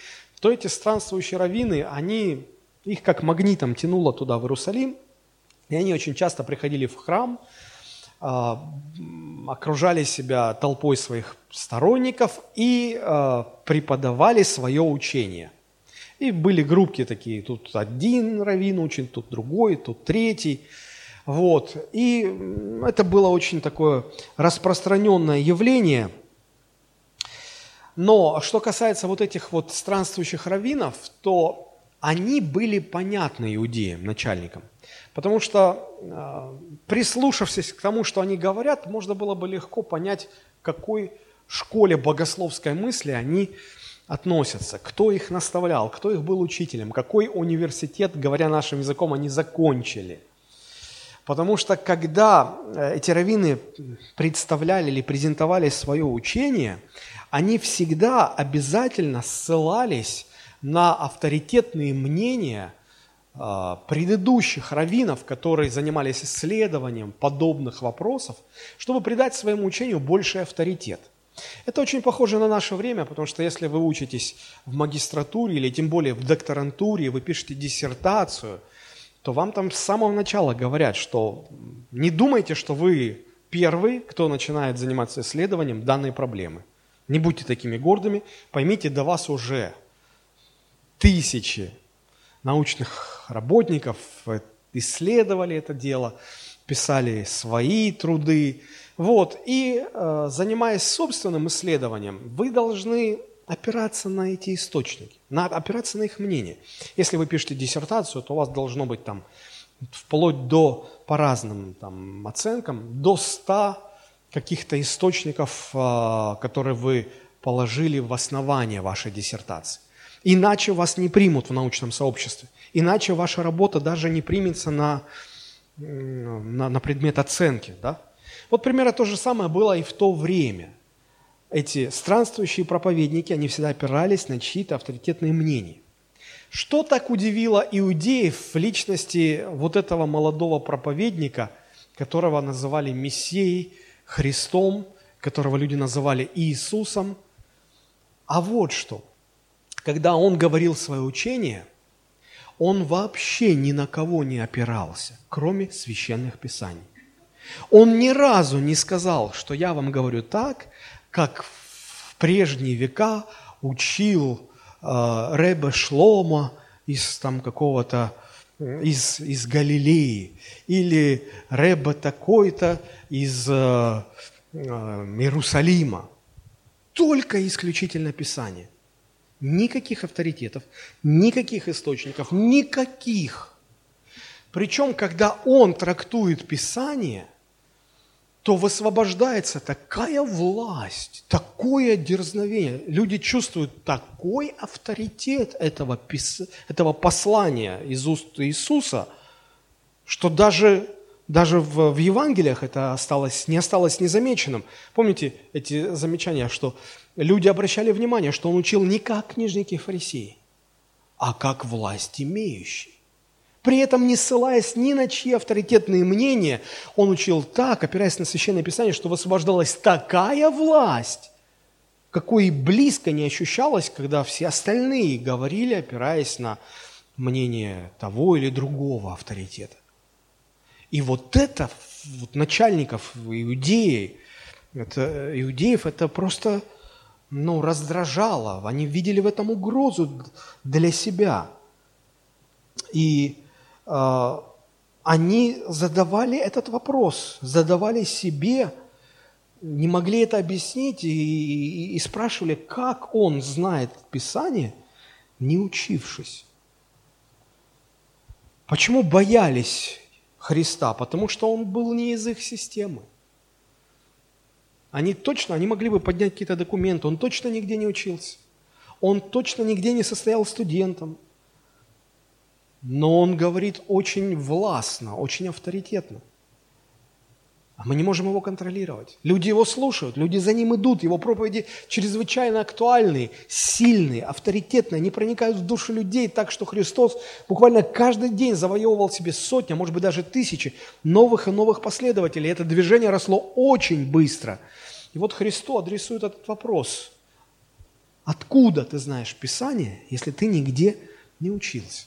то эти странствующие раввины, они, их как магнитом тянуло туда, в Иерусалим, и они очень часто приходили в храм, а, окружали себя толпой своих сторонников и а, преподавали свое учение – и были группки такие, тут один раввин учит, тут другой, тут третий. Вот. И это было очень такое распространенное явление. Но что касается вот этих вот странствующих раввинов, то они были понятны иудеям, начальникам. Потому что, э, прислушавшись к тому, что они говорят, можно было бы легко понять, какой школе богословской мысли они относятся, кто их наставлял, кто их был учителем, какой университет, говоря нашим языком, они закончили. Потому что когда э, эти раввины представляли или презентовали свое учение, они всегда обязательно ссылались на авторитетные мнения э, предыдущих раввинов, которые занимались исследованием подобных вопросов, чтобы придать своему учению больший авторитет. Это очень похоже на наше время, потому что если вы учитесь в магистратуре или тем более в докторантуре, вы пишете диссертацию, то вам там с самого начала говорят, что не думайте, что вы первый, кто начинает заниматься исследованием данной проблемы. Не будьте такими гордыми, поймите, до вас уже тысячи научных работников исследовали это дело, писали свои труды, вот, и э, занимаясь собственным исследованием, вы должны опираться на эти источники, на, опираться на их мнение. Если вы пишете диссертацию, то у вас должно быть там вплоть до, по разным там, оценкам, до 100 каких-то источников, э, которые вы положили в основание вашей диссертации. Иначе вас не примут в научном сообществе. Иначе ваша работа даже не примется на, на, на предмет оценки. Да? Вот примерно то же самое было и в то время. Эти странствующие проповедники, они всегда опирались на чьи-то авторитетные мнения. Что так удивило иудеев в личности вот этого молодого проповедника, которого называли Мессией, Христом, которого люди называли Иисусом? А вот что. Когда он говорил свое учение, он вообще ни на кого не опирался, кроме священных писаний. Он ни разу не сказал, что я вам говорю так, как в прежние века учил э, Ребе Шлома из там какого-то из, из Галилеи, или Ребе такой-то из э, э, Иерусалима. Только исключительно Писание. Никаких авторитетов, никаких источников, никаких. Причем, когда он трактует Писание, то высвобождается такая власть, такое дерзновение. Люди чувствуют такой авторитет этого, этого послания из уст Иисуса, что даже, даже в, в Евангелиях это осталось, не осталось незамеченным. Помните эти замечания, что люди обращали внимание, что он учил не как книжники фарисеи, а как власть имеющий. При этом не ссылаясь ни на чьи авторитетные мнения, он учил так, опираясь на Священное Писание, что высвобождалась такая власть, какой и близко не ощущалось, когда все остальные говорили, опираясь на мнение того или другого авторитета. И вот это вот начальников иудеи, это, иудеев это просто ну, раздражало. Они видели в этом угрозу для себя. И а, они задавали этот вопрос, задавали себе, не могли это объяснить и, и, и спрашивали, как он знает Писание, не учившись. Почему боялись Христа? Потому что он был не из их системы. Они точно, они могли бы поднять какие-то документы, он точно нигде не учился. Он точно нигде не состоял студентом. Но он говорит очень властно, очень авторитетно. А мы не можем его контролировать. Люди его слушают, люди за ним идут. Его проповеди чрезвычайно актуальные, сильные, авторитетные. Они проникают в душу людей так, что Христос буквально каждый день завоевывал себе сотни, а может быть даже тысячи новых и новых последователей. Это движение росло очень быстро. И вот Христос адресует этот вопрос. Откуда ты знаешь Писание, если ты нигде не учился?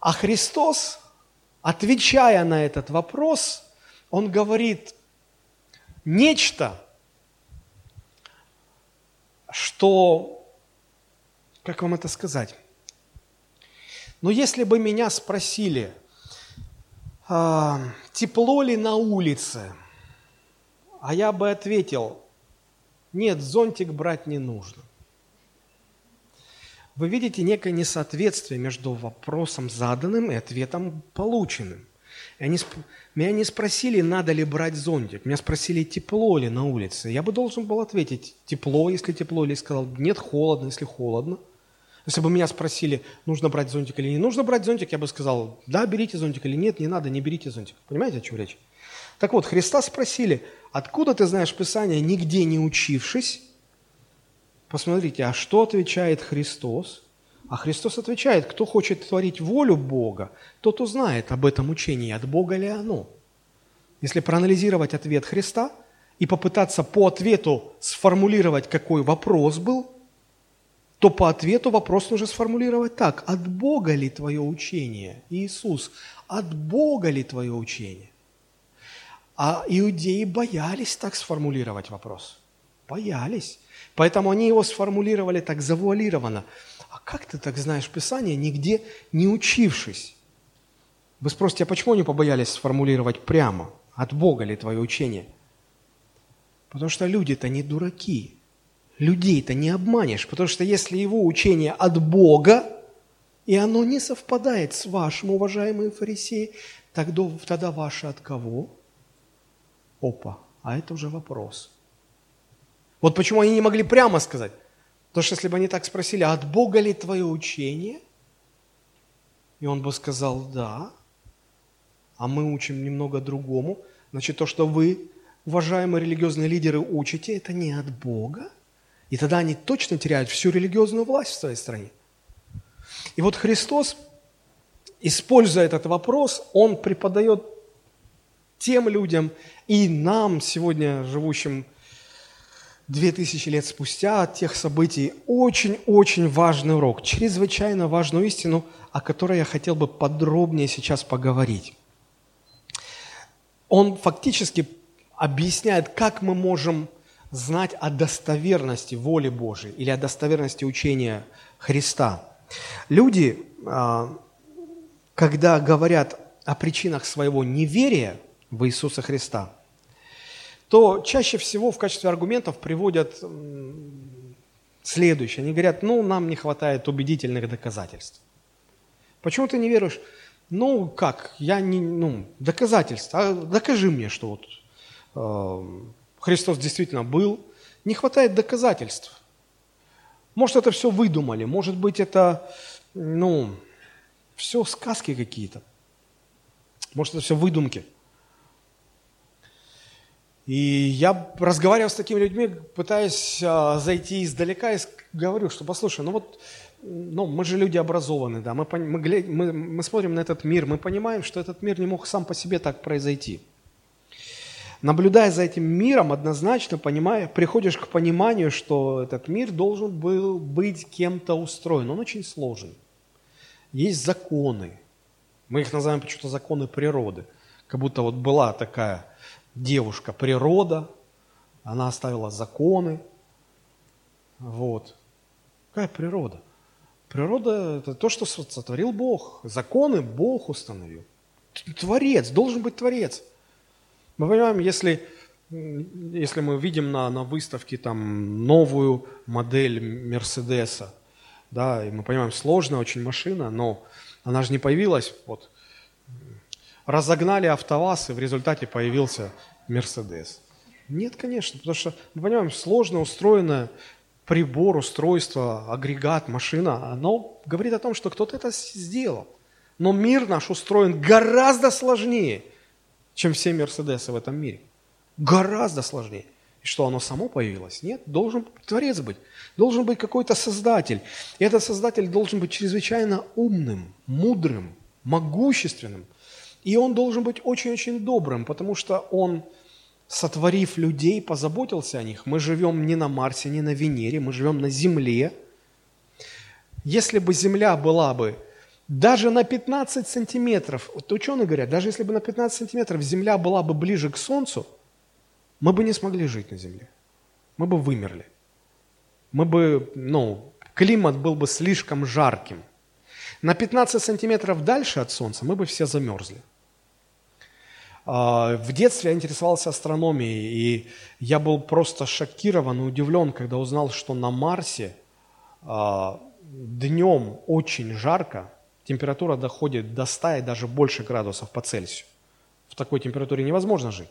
А Христос, отвечая на этот вопрос, Он говорит нечто, что, как вам это сказать? Но если бы меня спросили, а, тепло ли на улице, а я бы ответил, нет, зонтик брать не нужно вы видите некое несоответствие между вопросом заданным и ответом полученным. И они, меня не спросили, надо ли брать зонтик. Меня спросили, тепло ли на улице. Я бы должен был ответить, тепло, если тепло, или сказал, нет, холодно, если холодно. Если бы меня спросили, нужно брать зонтик или не нужно брать зонтик, я бы сказал, да, берите зонтик или нет, не надо, не берите зонтик. Понимаете, о чем речь? Так вот, Христа спросили, откуда ты знаешь Писание, нигде не учившись, Посмотрите, а что отвечает Христос? А Христос отвечает, кто хочет творить волю Бога, тот узнает об этом учении, от Бога ли оно. Если проанализировать ответ Христа и попытаться по ответу сформулировать, какой вопрос был, то по ответу вопрос нужно сформулировать так. От Бога ли твое учение, Иисус? От Бога ли твое учение? А иудеи боялись так сформулировать вопрос. Боялись. Поэтому они его сформулировали так завуалированно. Как ты так знаешь Писание, нигде не учившись? Вы спросите, а почему они побоялись сформулировать прямо? От Бога ли твое учение? Потому что люди-то не дураки. Людей-то не обманешь. Потому что если его учение от Бога, и оно не совпадает с вашим, уважаемые фарисеи, тогда, тогда ваше от кого? Опа, а это уже вопрос. Вот почему они не могли прямо сказать. Потому что если бы они так спросили, «А от Бога ли твое учение? И он бы сказал, да, а мы учим немного другому. Значит, то, что вы, уважаемые религиозные лидеры, учите, это не от Бога. И тогда они точно теряют всю религиозную власть в своей стране. И вот Христос, используя этот вопрос, Он преподает тем людям и нам, сегодня живущим две тысячи лет спустя от тех событий, очень-очень важный урок, чрезвычайно важную истину, о которой я хотел бы подробнее сейчас поговорить. Он фактически объясняет, как мы можем знать о достоверности воли Божией или о достоверности учения Христа. Люди, а, когда говорят о причинах своего неверия в Иисуса Христа, то чаще всего в качестве аргументов приводят следующее. Они говорят, ну, нам не хватает убедительных доказательств. Почему ты не веришь? Ну, как? Я не, ну, доказательства. А докажи мне, что вот э, Христос действительно был. Не хватает доказательств. Может, это все выдумали, может быть, это, ну, все сказки какие-то. Может, это все выдумки. И я разговаривал с такими людьми, пытаясь а, зайти издалека и говорю, что послушай, ну вот ну, мы же люди образованные, да, мы, мы, мы, мы смотрим на этот мир, мы понимаем, что этот мир не мог сам по себе так произойти. Наблюдая за этим миром, однозначно понимая, приходишь к пониманию, что этот мир должен был быть кем-то устроен. Он очень сложен. Есть законы. Мы их называем почему-то законы природы. Как будто вот была такая девушка природа, она оставила законы. Вот. Какая природа? Природа – это то, что сотворил Бог. Законы Бог установил. Творец, должен быть Творец. Мы понимаем, если, если мы видим на, на выставке там новую модель Мерседеса, да, и мы понимаем, сложная очень машина, но она же не появилась, вот, разогнали АвтоВАЗ, и в результате появился Мерседес. Нет, конечно, потому что мы понимаем, сложно устроенная прибор, устройство, агрегат, машина, оно говорит о том, что кто-то это сделал. Но мир наш устроен гораздо сложнее, чем все Мерседесы в этом мире. Гораздо сложнее. И что, оно само появилось? Нет, должен Творец быть. Должен быть какой-то Создатель. И этот Создатель должен быть чрезвычайно умным, мудрым, могущественным. И он должен быть очень-очень добрым, потому что он сотворив людей, позаботился о них. Мы живем не на Марсе, не на Венере, мы живем на Земле. Если бы Земля была бы даже на 15 сантиметров, вот ученые говорят, даже если бы на 15 сантиметров Земля была бы ближе к Солнцу, мы бы не смогли жить на Земле. Мы бы вымерли. Мы бы, ну, климат был бы слишком жарким. На 15 сантиметров дальше от Солнца мы бы все замерзли. А, в детстве я интересовался астрономией, и я был просто шокирован и удивлен, когда узнал, что на Марсе а, днем очень жарко, температура доходит до 100 и даже больше градусов по Цельсию. В такой температуре невозможно жить.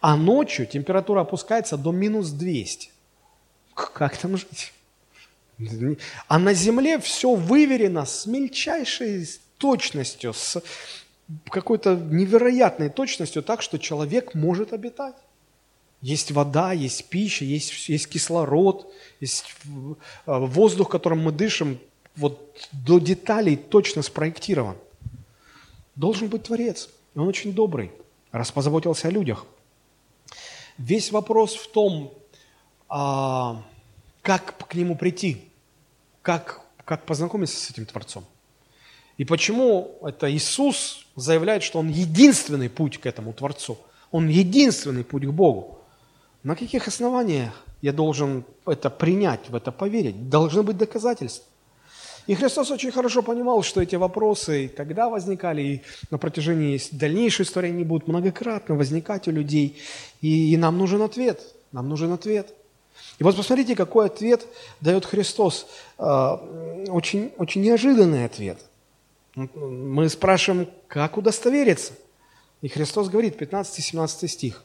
А ночью температура опускается до минус 200. Как там жить? А на Земле все выверено с мельчайшей точностью, с какой-то невероятной точностью так, что человек может обитать. Есть вода, есть пища, есть, есть кислород, есть а, воздух, которым мы дышим, вот до деталей точно спроектирован. Должен быть Творец. Он очень добрый, раз позаботился о людях. Весь вопрос в том, а, как к нему прийти, как, как познакомиться с этим Творцом. И почему это Иисус заявляет, что Он единственный путь к этому Творцу? Он единственный путь к Богу. На каких основаниях я должен это принять, в это поверить? Должны быть доказательства. И Христос очень хорошо понимал, что эти вопросы, когда возникали, и на протяжении дальнейшей истории они будут многократно возникать у людей. И, и нам нужен ответ. Нам нужен ответ. И вот посмотрите, какой ответ дает Христос. А, очень, очень неожиданный ответ. Мы спрашиваем, как удостовериться? И Христос говорит, 15-17 стих.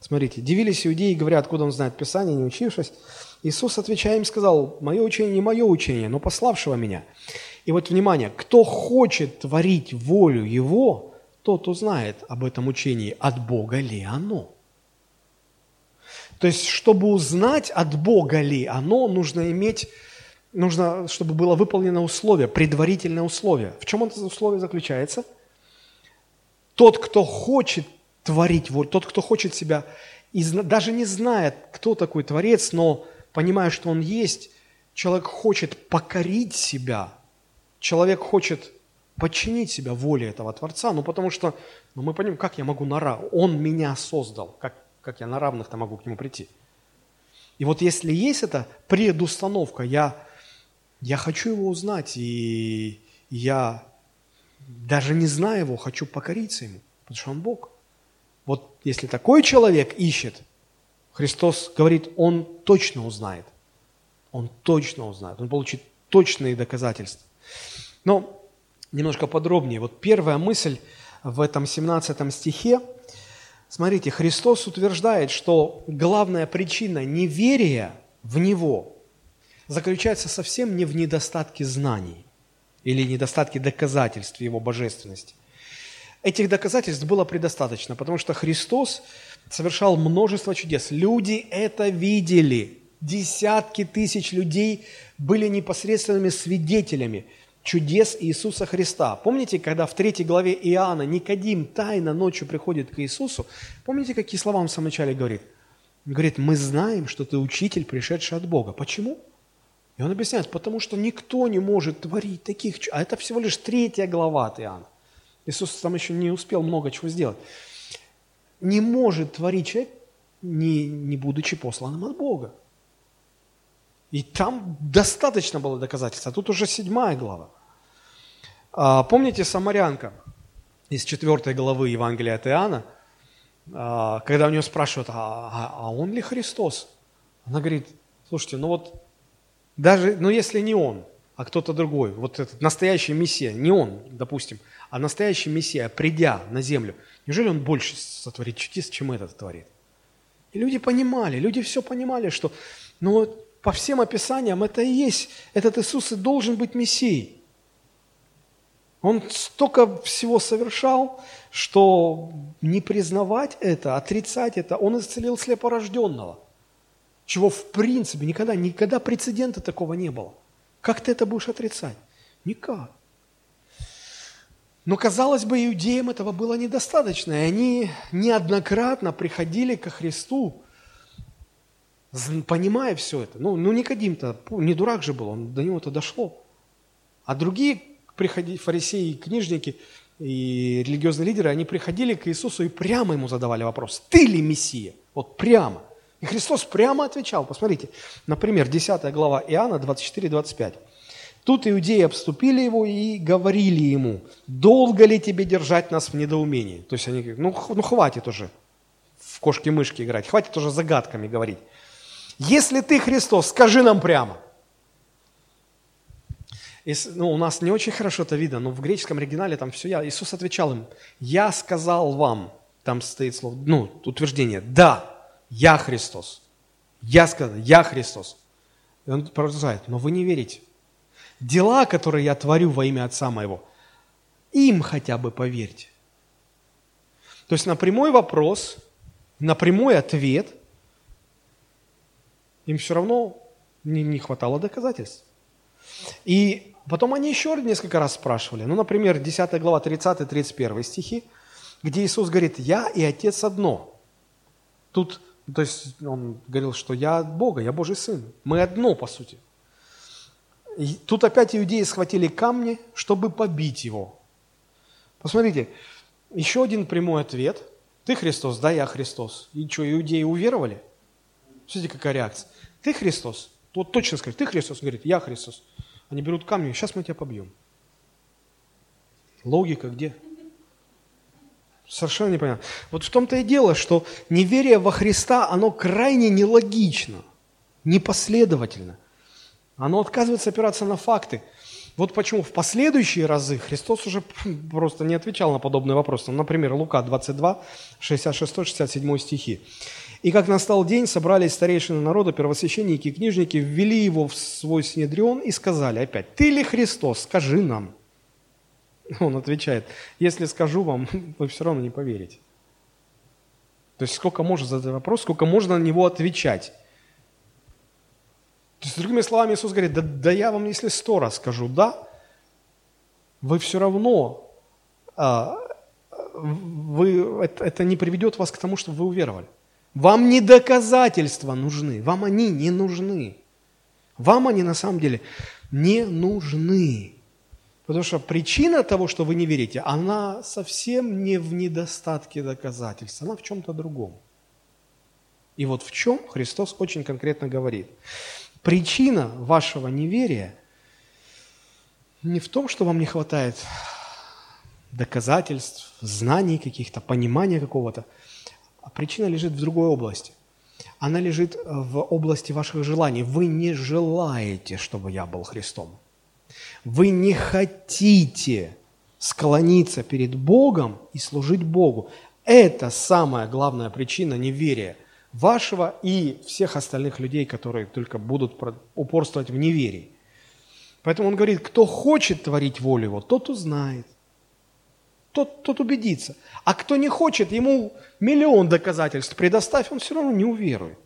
Смотрите, дивились иудеи, говоря, откуда он знает Писание, не учившись. Иисус, отвечая им, сказал, мое учение не мое учение, но пославшего меня. И вот, внимание, кто хочет творить волю Его, тот узнает об этом учении, от Бога ли оно. То есть, чтобы узнать, от Бога ли оно, нужно иметь, нужно, чтобы было выполнено условие, предварительное условие. В чем это условие заключается? Тот, кто хочет творить волю, тот, кто хочет себя, даже не знает, кто такой Творец, но понимая, что Он есть, человек хочет покорить себя, человек хочет подчинить себя воле этого Творца, ну потому что ну, мы понимаем, как я могу на равных, Он меня создал, как, как я на равных-то могу к Нему прийти. И вот если есть эта предустановка, я, я хочу Его узнать, и я даже не зная Его, хочу покориться Ему, потому что Он Бог. Вот если такой человек ищет, Христос говорит, он точно узнает. Он точно узнает. Он получит точные доказательства. Но немножко подробнее. Вот первая мысль в этом 17 стихе. Смотрите, Христос утверждает, что главная причина неверия в Него заключается совсем не в недостатке знаний или недостатке доказательств Его божественности. Этих доказательств было предостаточно, потому что Христос совершал множество чудес. Люди это видели. Десятки тысяч людей были непосредственными свидетелями чудес Иисуса Христа. Помните, когда в третьей главе Иоанна Никодим тайно ночью приходит к Иисусу, помните, какие слова он в самом начале говорит? Он говорит, мы знаем, что ты учитель, пришедший от Бога. Почему? И он объясняет, потому что никто не может творить таких. А это всего лишь третья глава от Иоанна. Иисус там еще не успел много чего сделать. Не может творить человек, не, не будучи посланным от Бога. И там достаточно было доказательств. А тут уже седьмая глава. А, помните Самарянка из четвертой главы Евангелия от Иоанна, а, когда у нее спрашивают, а, а, а он ли Христос? Она говорит, слушайте, ну вот даже, ну если не он, а кто-то другой, вот этот настоящий Мессия, не он, допустим, а настоящий Мессия, придя на землю, неужели он больше сотворит чудес, чем этот творит? И люди понимали, люди все понимали, что ну, по всем описаниям это и есть, этот Иисус и должен быть Мессией. Он столько всего совершал, что не признавать это, отрицать это, он исцелил слепорожденного, чего в принципе никогда, никогда прецедента такого не было. Как ты это будешь отрицать? Никак. Но, казалось бы, иудеям этого было недостаточно, и они неоднократно приходили ко Христу, понимая все это. Ну, ну Никодим-то, не дурак же был, он, до него это дошло. А другие приходили, фарисеи, книжники и религиозные лидеры, они приходили к Иисусу и прямо ему задавали вопрос, ты ли Мессия? Вот прямо. И Христос прямо отвечал. Посмотрите, например, 10 глава Иоанна 24-25. Тут иудеи обступили его и говорили ему, долго ли тебе держать нас в недоумении? То есть они говорят, ну, ну хватит уже в кошки-мышки играть, хватит уже загадками говорить. Если ты Христос, скажи нам прямо. И, ну, у нас не очень хорошо это видно, но в греческом оригинале там все я. Иисус отвечал им, я сказал вам, там стоит слово, ну, утверждение, да, я Христос. Я сказал, я Христос. И он продолжает, но вы не верите. Дела, которые я творю во имя Отца моего, им хотя бы поверьте. То есть на прямой вопрос, на прямой ответ им все равно не, не хватало доказательств. И потом они еще несколько раз спрашивали. Ну, например, 10 глава 30-31 стихи, где Иисус говорит, «Я и Отец одно». Тут то есть он говорил, что я от Бога, я Божий Сын. Мы одно, по сути. И тут опять иудеи схватили камни, чтобы побить его. Посмотрите, еще один прямой ответ. Ты Христос, да, я Христос. И что, иудеи уверовали? Смотрите, какая реакция. Ты Христос. Вот точно скажет, ты Христос. Он говорит, я Христос. Они берут камни, сейчас мы тебя побьем. Логика где? Совершенно непонятно. Вот в том-то и дело, что неверие во Христа, оно крайне нелогично, непоследовательно. Оно отказывается опираться на факты. Вот почему в последующие разы Христос уже просто не отвечал на подобные вопросы. Например, Лука 22, 66-67 стихи. «И как настал день, собрались старейшины народа, первосвященники и книжники, ввели его в свой снедрион и сказали опять, «Ты ли Христос? Скажи нам». Он отвечает, «Если скажу вам, вы все равно не поверите». То есть сколько можно задать вопрос, сколько можно на него отвечать. То есть, другими словами, Иисус говорит, да, да я вам, если сто раз скажу «да», вы все равно, а, вы, это, это не приведет вас к тому, чтобы вы уверовали. Вам не доказательства нужны, вам они не нужны. Вам они на самом деле не нужны. Потому что причина того, что вы не верите, она совсем не в недостатке доказательств, она в чем-то другом. И вот в чем Христос очень конкретно говорит. Причина вашего неверия не в том, что вам не хватает доказательств, знаний каких-то, понимания какого-то, а причина лежит в другой области. Она лежит в области ваших желаний. Вы не желаете, чтобы я был Христом. Вы не хотите склониться перед Богом и служить Богу. Это самая главная причина неверия вашего и всех остальных людей, которые только будут упорствовать в неверии. Поэтому он говорит, кто хочет творить волю его, тот узнает, тот, тот убедится. А кто не хочет, ему миллион доказательств предоставь, он все равно не уверует.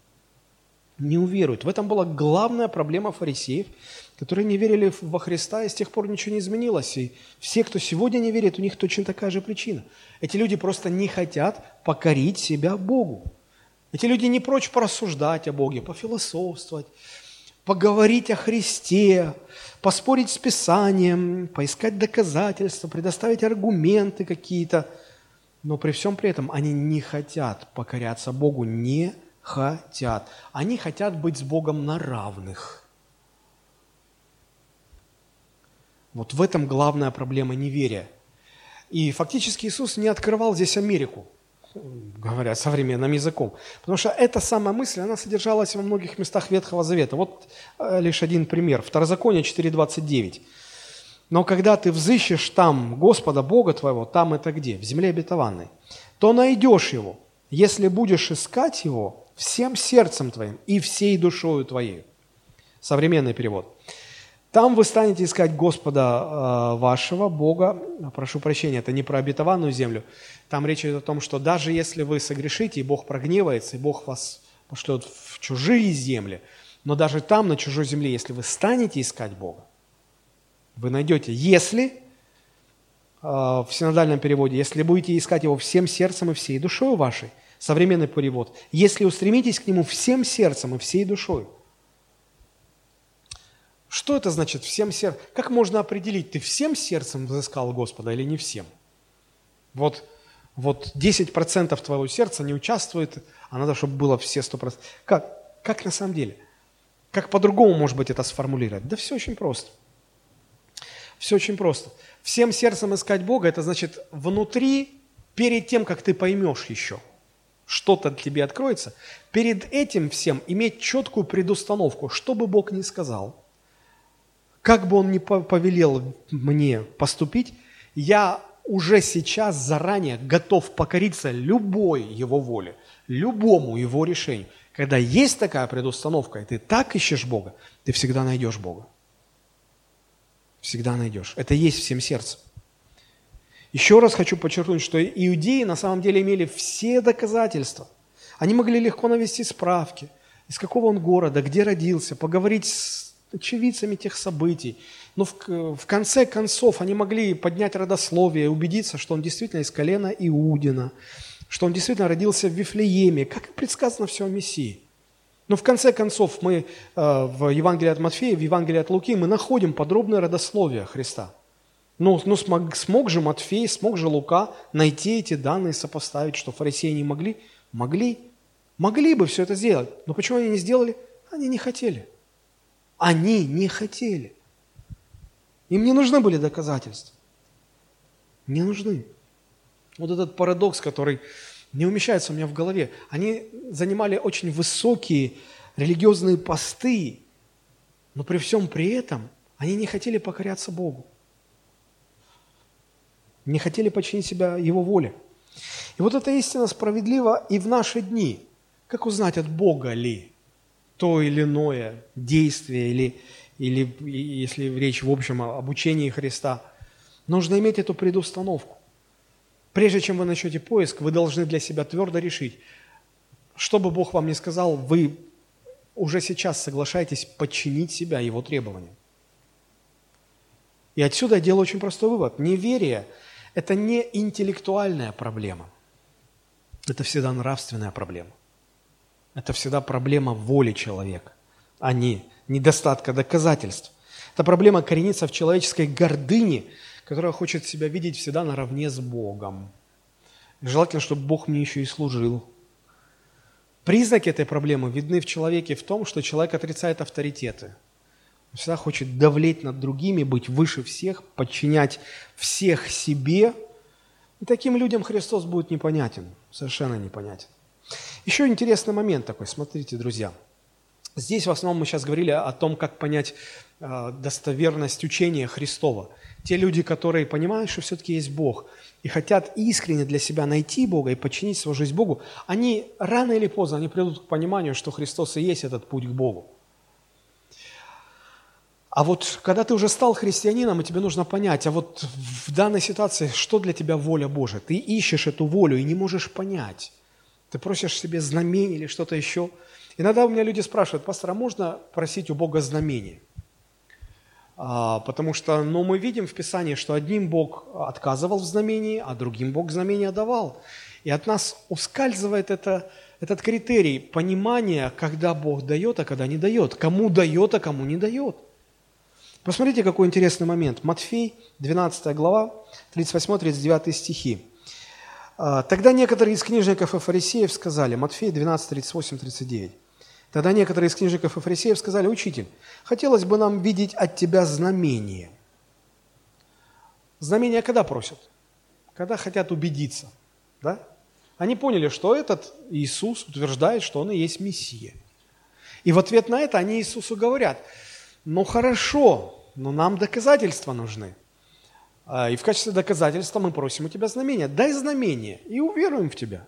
Не уверует. В этом была главная проблема фарисеев, которые не верили во Христа, и с тех пор ничего не изменилось. И все, кто сегодня не верит, у них точно такая же причина. Эти люди просто не хотят покорить себя Богу. Эти люди не прочь порассуждать о Боге, пофилософствовать, поговорить о Христе, поспорить с Писанием, поискать доказательства, предоставить аргументы какие-то. Но при всем при этом они не хотят покоряться Богу, не хотят. Они хотят быть с Богом на равных. Вот в этом главная проблема неверия. И фактически Иисус не открывал здесь Америку говоря современным языком. Потому что эта самая мысль, она содержалась во многих местах Ветхого Завета. Вот э, лишь один пример. Второзаконие 4.29. «Но когда ты взыщешь там Господа Бога твоего, там это где? В земле обетованной, то найдешь его, если будешь искать его всем сердцем твоим и всей душою твоей». Современный перевод. Там вы станете искать Господа э, вашего, Бога. Прошу прощения, это не про обетованную землю. Там речь идет о том, что даже если вы согрешите, и Бог прогневается, и Бог вас пошлет в чужие земли, но даже там, на чужой земле, если вы станете искать Бога, вы найдете, если, э, в синодальном переводе, если будете искать Его всем сердцем и всей душой вашей, современный перевод, если устремитесь к Нему всем сердцем и всей душой, что это значит всем сердцем? Как можно определить, ты всем сердцем взыскал Господа или не всем? Вот, вот 10% твоего сердца не участвует, а надо, чтобы было все 100%. Как? Как на самом деле? Как по-другому, может быть, это сформулировать? Да все очень просто. Все очень просто. Всем сердцем искать Бога, это значит внутри, перед тем, как ты поймешь еще, что-то тебе откроется, перед этим всем иметь четкую предустановку, что бы Бог ни сказал – как бы он ни повелел мне поступить, я уже сейчас заранее готов покориться любой его воле, любому его решению. Когда есть такая предустановка, и ты так ищешь Бога, ты всегда найдешь Бога. Всегда найдешь. Это есть всем сердцем. Еще раз хочу подчеркнуть, что иудеи на самом деле имели все доказательства. Они могли легко навести справки, из какого он города, где родился, поговорить с очевидцами тех событий. Но в, в конце концов они могли поднять родословие убедиться, что он действительно из колена Иудина, что он действительно родился в Вифлееме, как и предсказано все о Мессии. Но в конце концов мы э, в Евангелии от Матфея, в Евангелии от Луки мы находим подробное родословие Христа. Но, но смог, смог же Матфей, смог же Лука найти эти данные, сопоставить, что фарисеи не могли? Могли. Могли бы все это сделать. Но почему они не сделали? Они не хотели. Они не хотели. Им не нужны были доказательства. Не нужны. Вот этот парадокс, который не умещается у меня в голове. Они занимали очень высокие религиозные посты, но при всем при этом Они не хотели покоряться Богу. Не хотели подчинить себя Его воле. И вот эта истина справедлива и в наши дни. Как узнать, от Бога ли то или иное действие, или, или если речь в общем об учении Христа? Нужно иметь эту предустановку. Прежде чем вы начнете поиск, вы должны для себя твердо решить, что бы Бог вам ни сказал, вы уже сейчас соглашаетесь подчинить себя Его требованиям. И отсюда я делаю очень простой вывод. Неверие – это не интеллектуальная проблема. Это всегда нравственная проблема. Это всегда проблема воли человека, а не недостатка доказательств. Эта проблема коренится в человеческой гордыне, которая хочет себя видеть всегда наравне с Богом. Желательно, чтобы Бог мне еще и служил. Признаки этой проблемы видны в человеке в том, что человек отрицает авторитеты. Всегда хочет давлеть над другими, быть выше всех, подчинять всех себе. И таким людям Христос будет непонятен, совершенно непонятен. Еще интересный момент такой, смотрите, друзья. Здесь в основном мы сейчас говорили о том, как понять э, достоверность учения Христова. Те люди, которые понимают, что все-таки есть Бог – и хотят искренне для себя найти Бога и подчинить свою жизнь Богу, они рано или поздно они придут к пониманию, что Христос и есть этот путь к Богу. А вот когда ты уже стал христианином, и тебе нужно понять, а вот в данной ситуации, что для тебя воля Божия? Ты ищешь эту волю и не можешь понять. Ты просишь себе знамение или что-то еще. Иногда у меня люди спрашивают, пастор, а можно просить у Бога знамение? А, потому что, ну, мы видим в Писании, что одним Бог отказывал в знамении, а другим Бог знамения давал. И от нас ускальзывает это, этот критерий понимания, когда Бог дает, а когда не дает, кому дает, а кому не дает. Посмотрите, какой интересный момент. Матфей, 12 глава, 38-39 стихи. А, «Тогда некоторые из книжников и фарисеев сказали, Матфей 12, 38, 39, Тогда некоторые из книжников и фарисеев сказали, «Учитель, хотелось бы нам видеть от тебя знамение». Знамение когда просят? Когда хотят убедиться. Да? Они поняли, что этот Иисус утверждает, что Он и есть Мессия. И в ответ на это они Иисусу говорят, ну хорошо, но нам доказательства нужны. А, и в качестве доказательства мы просим у тебя знамения. Дай знамение, и уверуем в тебя.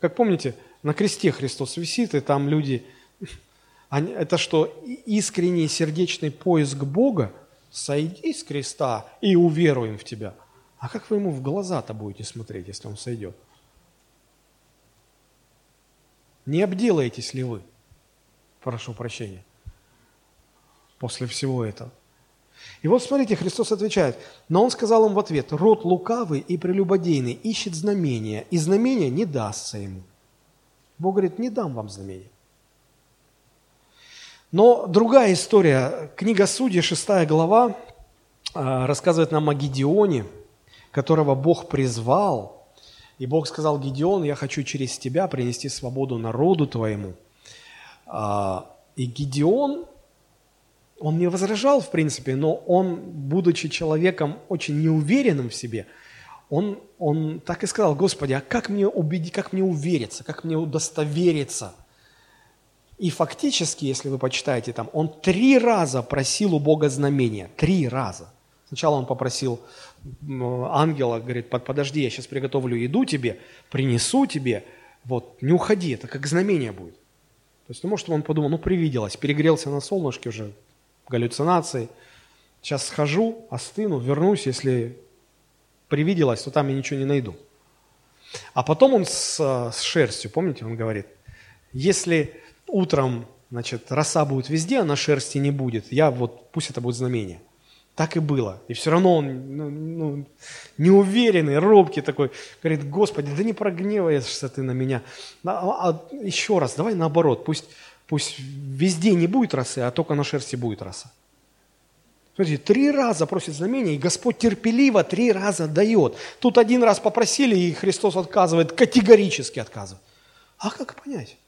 Как помните, на кресте Христос висит, и там люди это что, искренний сердечный поиск Бога? Сойди с креста и уверуем в тебя. А как вы ему в глаза-то будете смотреть, если он сойдет? Не обделаетесь ли вы? Прошу прощения. После всего этого. И вот смотрите, Христос отвечает, но Он сказал им в ответ, род лукавый и прелюбодейный ищет знамения, и знамения не дастся ему. Бог говорит, не дам вам знамения. Но другая история. Книга Судьи, 6 глава, а, рассказывает нам о Гедеоне, которого Бог призвал. И Бог сказал, Гедеон, я хочу через тебя принести свободу народу твоему. А, и Гедеон, он не возражал, в принципе, но он, будучи человеком очень неуверенным в себе, он, он так и сказал, Господи, а как мне убедить, как мне увериться, как мне удостовериться – и фактически, если вы почитаете там, он три раза просил у Бога знамения. Три раза. Сначала он попросил ангела, говорит, подожди, я сейчас приготовлю еду тебе, принесу тебе, вот, не уходи, это как знамение будет. То есть, ну, может, он подумал, ну, привиделось, перегрелся на солнышке уже, галлюцинации, сейчас схожу, остыну, вернусь, если привиделось, то там я ничего не найду. А потом он с, с шерстью, помните, он говорит, если утром, значит, роса будет везде, а на шерсти не будет. Я вот, пусть это будет знамение. Так и было. И все равно он ну, ну, неуверенный, робкий такой, говорит, Господи, да не прогневаешься ты на меня. А, а, еще раз, давай наоборот, пусть, пусть везде не будет росы, а только на шерсти будет роса. Смотрите, три раза просит знамения, и Господь терпеливо три раза дает. Тут один раз попросили, и Христос отказывает, категорически отказывает. А как понять?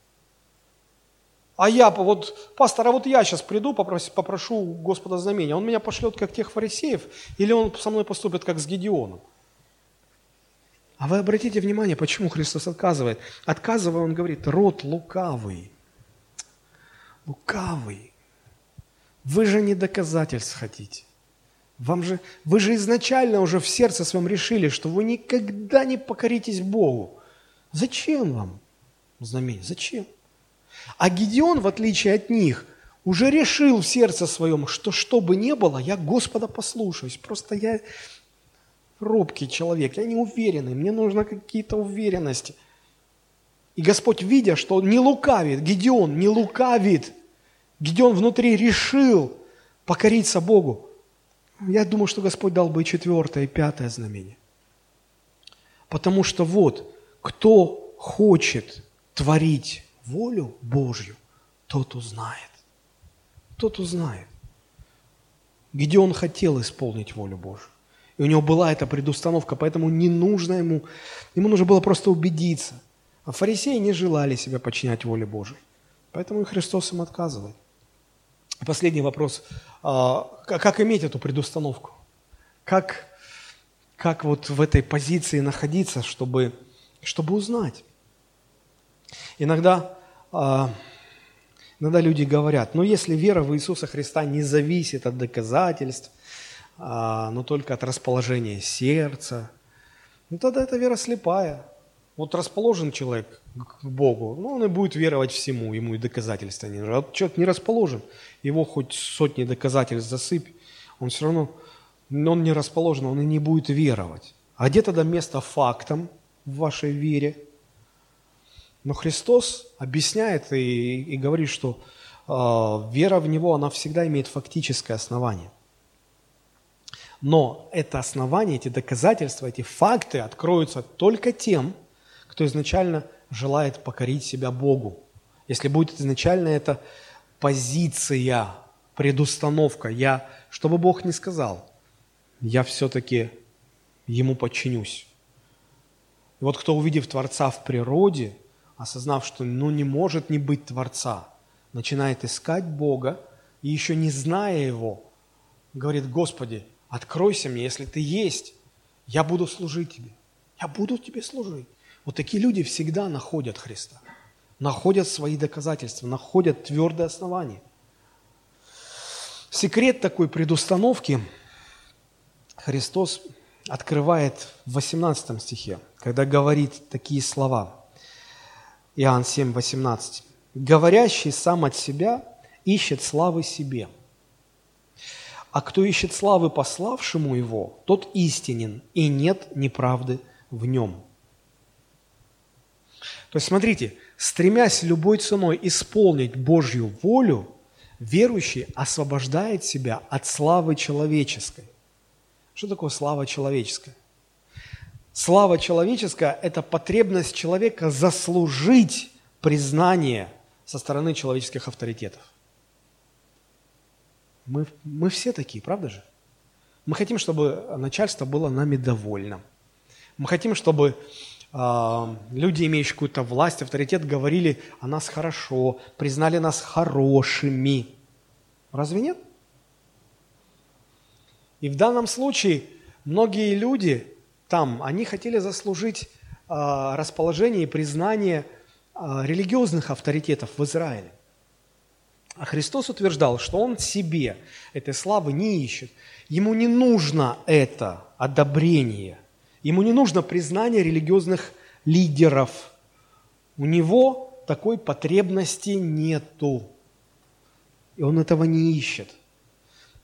А я, вот, пастор, а вот я сейчас приду, попрошу, попрошу Господа знамения. Он меня пошлет, как тех фарисеев, или он со мной поступит, как с Гедеоном? А вы обратите внимание, почему Христос отказывает? Отказывая, Он говорит, род лукавый. Лукавый. Вы же не доказательств хотите. Вам же, вы же изначально уже в сердце своем решили, что вы никогда не покоритесь Богу. Зачем вам знамение? Зачем? А Гедеон, в отличие от них, уже решил в сердце своем, что что бы ни было, я Господа послушаюсь. Просто я робкий человек, я не уверенный, мне нужно какие-то уверенности. И Господь, видя, что он не лукавит, Гедеон не лукавит, Гедеон внутри решил покориться Богу, я думаю, что Господь дал бы и четвертое, и пятое знамение. Потому что вот, кто хочет творить волю Божью, тот узнает. Тот узнает. Где он хотел исполнить волю Божью. И у него была эта предустановка, поэтому не нужно ему, ему нужно было просто убедиться. А фарисеи не желали себя подчинять воле Божией. Поэтому и Христос им отказывает. Последний вопрос. А, как иметь эту предустановку? Как, как вот в этой позиции находиться, чтобы, чтобы узнать? Иногда, а, иногда люди говорят, ну если вера в Иисуса Христа не зависит от доказательств, а, но только от расположения сердца, ну тогда эта вера слепая. Вот расположен человек к Богу, ну он и будет веровать всему, ему и доказательства не нужны. А человек не расположен, его хоть сотни доказательств засыпь, он все равно, он не расположен, он и не будет веровать. А где тогда место фактам в вашей вере? Но Христос объясняет и, и говорит, что э, вера в Него, она всегда имеет фактическое основание. Но это основание, эти доказательства, эти факты откроются только тем, кто изначально желает покорить себя Богу. Если будет изначально эта позиция, предустановка, я, что бы Бог ни сказал, я все-таки Ему подчинюсь. И вот кто, увидев Творца в природе, осознав, что ну не может не быть Творца, начинает искать Бога, и еще не зная Его, говорит, Господи, откройся мне, если Ты есть, я буду служить Тебе, я буду Тебе служить. Вот такие люди всегда находят Христа, находят свои доказательства, находят твердое основание. Секрет такой предустановки Христос открывает в 18 стихе, когда говорит такие слова. Иоанн 7, 18. «Говорящий сам от себя ищет славы себе, а кто ищет славы пославшему его, тот истинен, и нет неправды в нем». То есть, смотрите, стремясь любой ценой исполнить Божью волю, верующий освобождает себя от славы человеческой. Что такое слава человеческая? Слава человеческая – это потребность человека заслужить признание со стороны человеческих авторитетов. Мы, мы все такие, правда же? Мы хотим, чтобы начальство было нами довольно. Мы хотим, чтобы люди, имеющие какую-то власть, авторитет, говорили о нас хорошо, признали нас хорошими. Разве нет? И в данном случае многие люди там, они хотели заслужить а, расположение и признание а, религиозных авторитетов в Израиле. А Христос утверждал, что Он себе этой славы не ищет. Ему не нужно это одобрение – Ему не нужно признание религиозных лидеров. У него такой потребности нету. И он этого не ищет.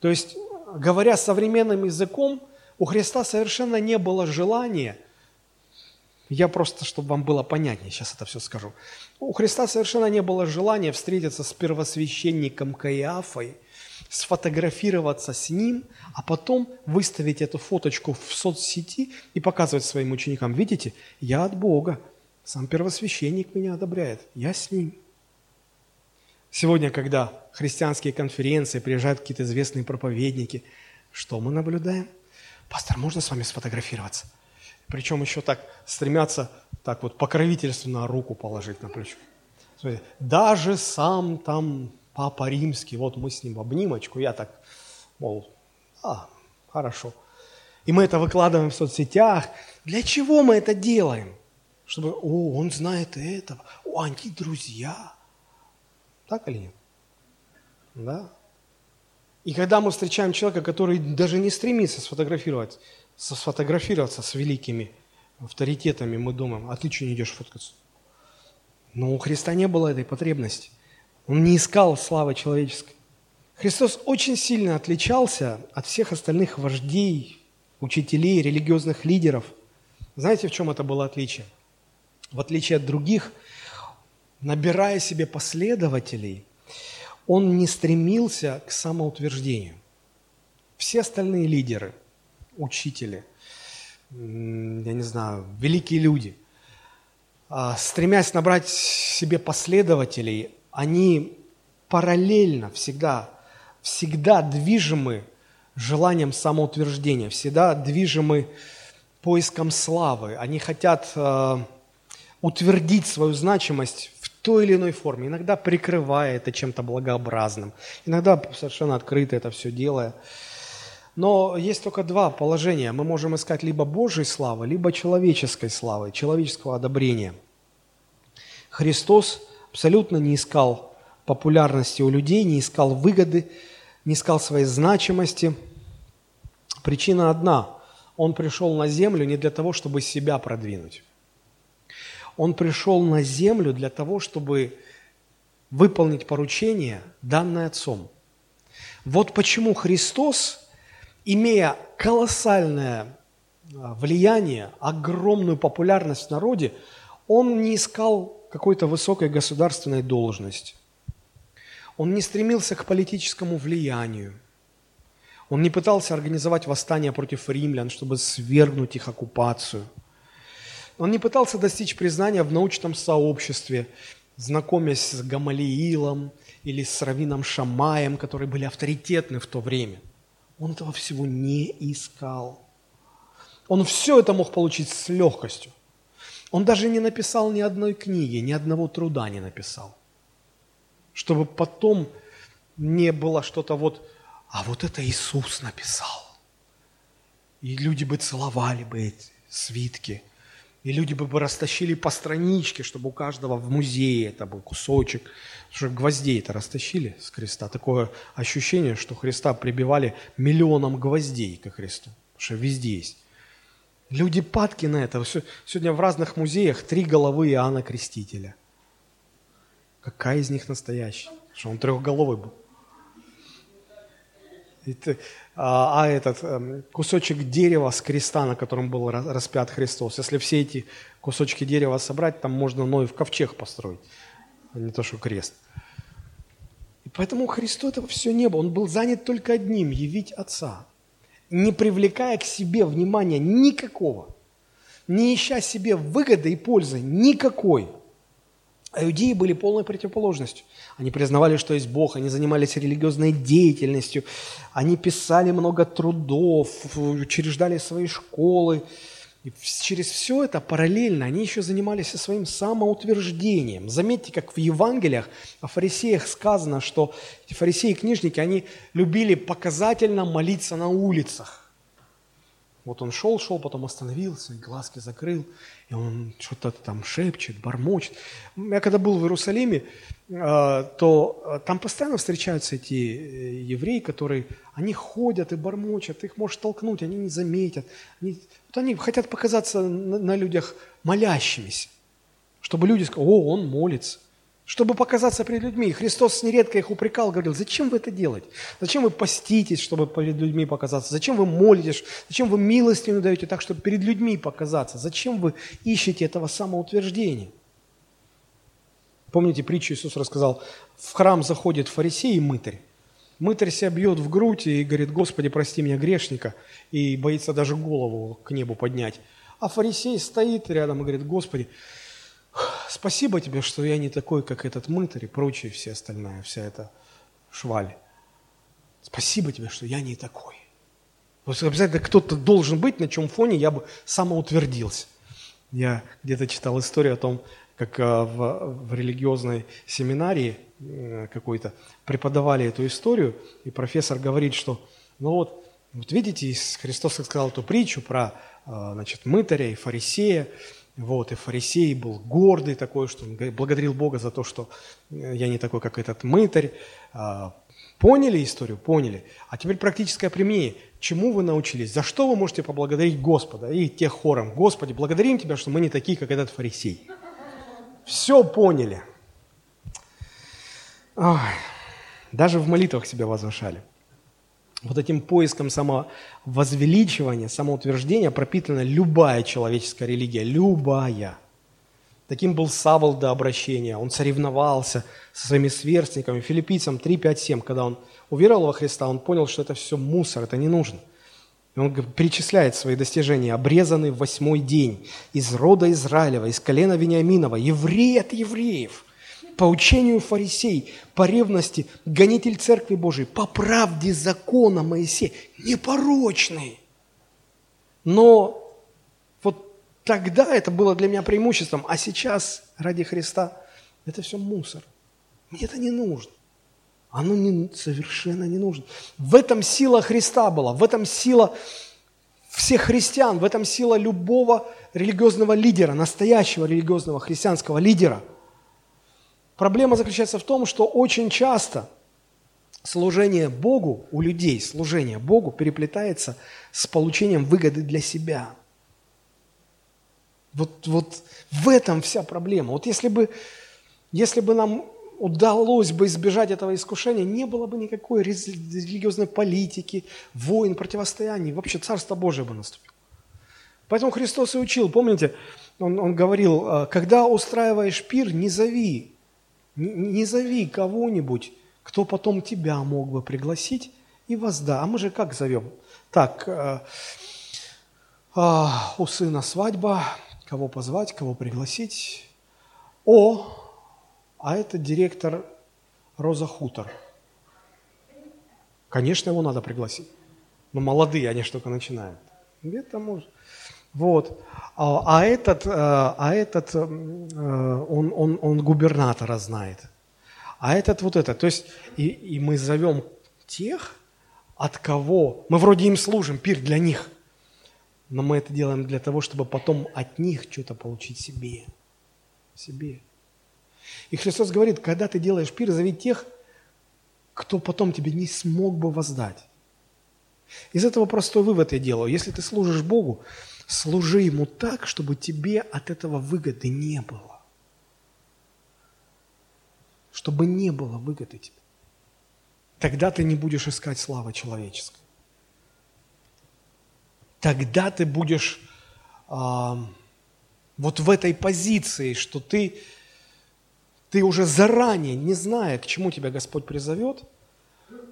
То есть, говоря современным языком, у Христа совершенно не было желания, я просто, чтобы вам было понятнее, сейчас это все скажу. У Христа совершенно не было желания встретиться с первосвященником Каиафой – сфотографироваться с ним, а потом выставить эту фоточку в соцсети и показывать своим ученикам, видите, я от Бога, сам первосвященник меня одобряет, я с ним. Сегодня, когда христианские конференции, приезжают какие-то известные проповедники, что мы наблюдаем? Пастор, можно с вами сфотографироваться? Причем еще так стремятся так вот покровительственно руку положить на плечо. Даже сам там Папа Римский, вот мы с ним в обнимочку, я так, мол, а, хорошо. И мы это выкладываем в соцсетях. Для чего мы это делаем? Чтобы, о, он знает этого, о, они друзья. Так или нет? Да? И когда мы встречаем человека, который даже не стремится сфотографировать, сфотографироваться с великими авторитетами, мы думаем, а ты что не идешь фоткаться? Но у Христа не было этой потребности. Он не искал славы человеческой. Христос очень сильно отличался от всех остальных вождей, учителей, религиозных лидеров. Знаете, в чем это было отличие? В отличие от других, набирая себе последователей, он не стремился к самоутверждению. Все остальные лидеры, учители, я не знаю, великие люди, а, стремясь набрать себе последователей, они параллельно всегда, всегда движимы желанием самоутверждения, всегда движимы поиском славы. Они хотят э, утвердить свою значимость в той или иной форме, иногда прикрывая это чем-то благообразным, иногда совершенно открыто это все делая. Но есть только два положения. Мы можем искать либо Божьей славы, либо человеческой славы, человеческого одобрения. Христос абсолютно не искал популярности у людей, не искал выгоды, не искал своей значимости. Причина одна. Он пришел на землю не для того, чтобы себя продвинуть. Он пришел на землю для того, чтобы выполнить поручение, данное Отцом. Вот почему Христос, имея колоссальное а, влияние, огромную популярность в народе, он не искал какой-то высокой государственной должности. Он не стремился к политическому влиянию. Он не пытался организовать восстание против римлян, чтобы свергнуть их оккупацию. Он не пытался достичь признания в научном сообществе, знакомясь с Гамалиилом или с Равином Шамаем, которые были авторитетны в то время. Он этого всего не искал. Он все это мог получить с легкостью. Он даже не написал ни одной книги, ни одного труда не написал. Чтобы потом не было что-то вот, а вот это Иисус написал. И люди бы целовали бы эти свитки. И люди бы растащили по страничке, чтобы у каждого в музее это был кусочек. Что гвоздей это растащили с креста. Такое ощущение, что Христа прибивали миллионом гвоздей к Христу. Потому что везде есть. Люди падки на это. Сегодня в разных музеях три головы Иоанна Крестителя. Какая из них настоящая? Что он трехголовый был. Это, а, а этот эм, кусочек дерева с креста, на котором был распят Христос, если все эти кусочки дерева собрать, там можно Ноев ковчег построить, а не то, что крест. И поэтому Христу этого все не было. Он был занят только одним – явить Отца не привлекая к себе внимания никакого, не ища себе выгоды и пользы никакой. А иудеи были полной противоположностью. Они признавали, что есть Бог, они занимались религиозной деятельностью, они писали много трудов, учреждали свои школы, и через все это параллельно они еще занимались своим самоутверждением. Заметьте, как в Евангелиях о фарисеях сказано, что фарисеи и книжники, они любили показательно молиться на улицах. Вот он шел, шел, потом остановился, глазки закрыл, и он что-то там шепчет, бормочет. Я когда был в Иерусалиме, а, то а, там постоянно встречаются эти э, евреи, которые, они ходят и бормочат, их можешь толкнуть, они не заметят. Они, вот они хотят показаться на, на людях молящимися, чтобы люди сказали, о, он молится чтобы показаться перед людьми. Христос нередко их упрекал, говорил, зачем вы это делаете? Зачем вы поститесь, чтобы перед людьми показаться? Зачем вы молитесь? Зачем вы милостину даете так, чтобы перед людьми показаться? Зачем вы ищете этого самоутверждения? Помните, притчу Иисус рассказал, в храм заходит фарисей и мытарь. Мытарь себя бьет в грудь и говорит, Господи, прости меня, грешника, и боится даже голову к небу поднять. А фарисей стоит рядом и говорит, Господи, Спасибо тебе, что я не такой, как этот мытарь и прочие все остальная, вся эта шваль. Спасибо тебе, что я не такой. Вот обязательно кто-то должен быть, на чем фоне я бы самоутвердился. Я где-то читал историю о том, как э, в, в религиозной семинарии э, какой-то преподавали эту историю, и профессор говорит, что, ну вот, вот видите, Христос сказал эту притчу про э, значит, мытаря и фарисея, вот, и фарисей был гордый такой, что он благодарил Бога за то, что э, я не такой, как этот мытарь. А, Поняли историю? Поняли. А теперь практическое применение. Чему вы научились? За что вы можете поблагодарить Господа и тех хором? Господи, благодарим Тебя, что мы не такие, как этот фарисей. Все поняли. Ой, даже в молитвах себя возвышали. Вот этим поиском самовозвеличивания, самоутверждения пропитана любая человеческая религия, любая. Таким был Савол до обращения. Он соревновался со своими сверстниками. Филиппийцам 3, 5, 7, когда он уверовал во Христа, он понял, что это все мусор, это не нужно. И он перечисляет свои достижения. Обрезанный в восьмой день, из рода Израилева, из колена Вениаминова, еврей от евреев, по учению фарисей, по ревности, гонитель Церкви Божией, по правде закона Моисея, непорочный. Но Тогда это было для меня преимуществом, а сейчас ради Христа это все мусор. Мне это не нужно. Оно не, совершенно не нужно. В этом сила Христа была, в этом сила всех христиан, в этом сила любого религиозного лидера, настоящего религиозного христианского лидера. Проблема заключается в том, что очень часто служение Богу у людей, служение Богу переплетается с получением выгоды для себя – вот, вот в этом вся проблема. Вот если бы, если бы нам удалось бы избежать этого искушения, не было бы никакой религиозной политики, войн, противостояний, вообще Царство Божие бы наступило. Поэтому Христос и учил, помните, он, он говорил, «А, когда устраиваешь пир, не зови, не, зови кого-нибудь, кто потом тебя мог бы пригласить и возда. А мы же как зовем? Так, э, э, у сына свадьба, кого позвать, кого пригласить. О, а это директор Роза Хутор. Конечно, его надо пригласить. Но молодые, они только начинают. Где-то может. Вот. А, а этот, э, а этот э, он, он, он губернатора знает. А этот вот это. То есть, и, и мы зовем тех, от кого мы вроде им служим, пир для них – но мы это делаем для того, чтобы потом от них что-то получить себе. Себе. И Христос говорит, когда ты делаешь пир, зови тех, кто потом тебе не смог бы воздать. Из этого простой вывод я делаю. Если ты служишь Богу, служи Ему так, чтобы тебе от этого выгоды не было. Чтобы не было выгоды тебе. Тогда ты не будешь искать славы человеческой тогда ты будешь а, вот в этой позиции, что ты, ты уже заранее, не зная, к чему тебя Господь призовет,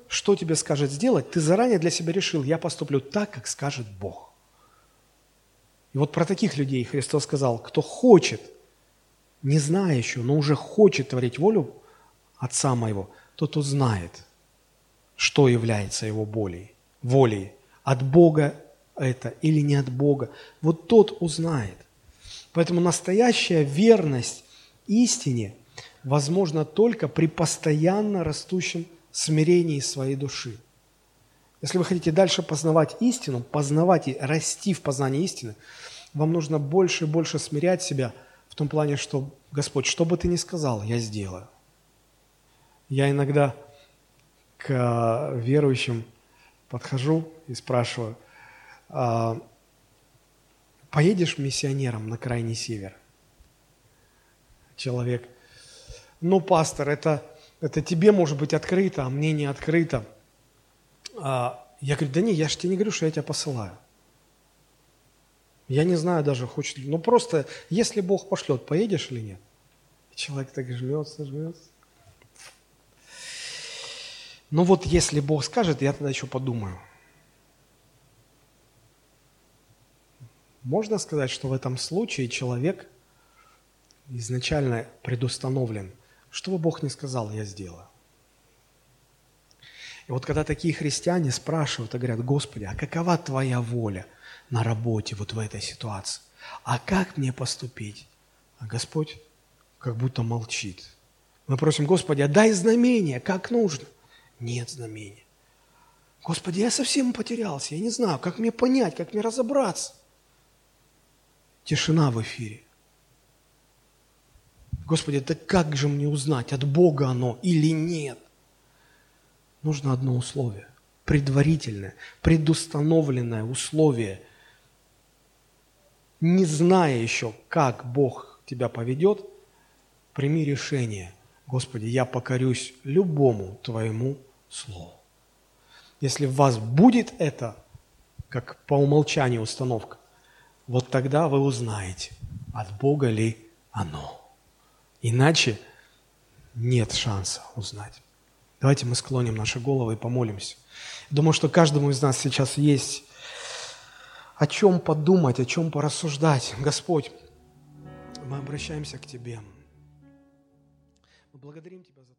что тебе скажет сделать, ты заранее для себя решил, я поступлю так, как скажет Бог. И вот про таких людей Христос сказал, кто хочет, не зная еще, но уже хочет творить волю Отца моего, тот узнает, что является его волей, волей от Бога это или не от Бога, вот тот узнает. Поэтому настоящая верность истине возможна только при постоянно растущем смирении своей души. Если вы хотите дальше познавать истину, познавать и расти в познании истины, вам нужно больше и больше смирять себя в том плане, что, Господь, что бы ты ни сказал, я сделаю. Я иногда к верующим подхожу и спрашиваю – а, поедешь миссионером на крайний север? Человек, ну, пастор, это, это тебе может быть открыто, а мне не открыто. А, я говорю, да не, я же тебе не говорю, что я тебя посылаю. Я не знаю даже, хочет ли. Ну, просто, если Бог пошлет, поедешь или нет? человек так жмется, жмется. Ну вот, если Бог скажет, я тогда еще подумаю. Можно сказать, что в этом случае человек изначально предустановлен. Что бы Бог ни сказал, я сделаю. И вот когда такие христиане спрашивают и говорят, Господи, а какова Твоя воля на работе вот в этой ситуации? А как мне поступить? А Господь как будто молчит. Мы просим, Господи, а дай знамение, как нужно. Нет знамения. Господи, я совсем потерялся, я не знаю, как мне понять, как мне разобраться. Тишина в эфире. Господи, да как же мне узнать, от Бога оно или нет? Нужно одно условие, предварительное, предустановленное условие. Не зная еще, как Бог тебя поведет, прими решение. Господи, я покорюсь любому Твоему Слову. Если в вас будет это, как по умолчанию установка, вот тогда вы узнаете, от Бога ли оно. Иначе нет шанса узнать. Давайте мы склоним наши головы и помолимся. Думаю, что каждому из нас сейчас есть о чем подумать, о чем порассуждать. Господь, мы обращаемся к Тебе. Мы благодарим Тебя за.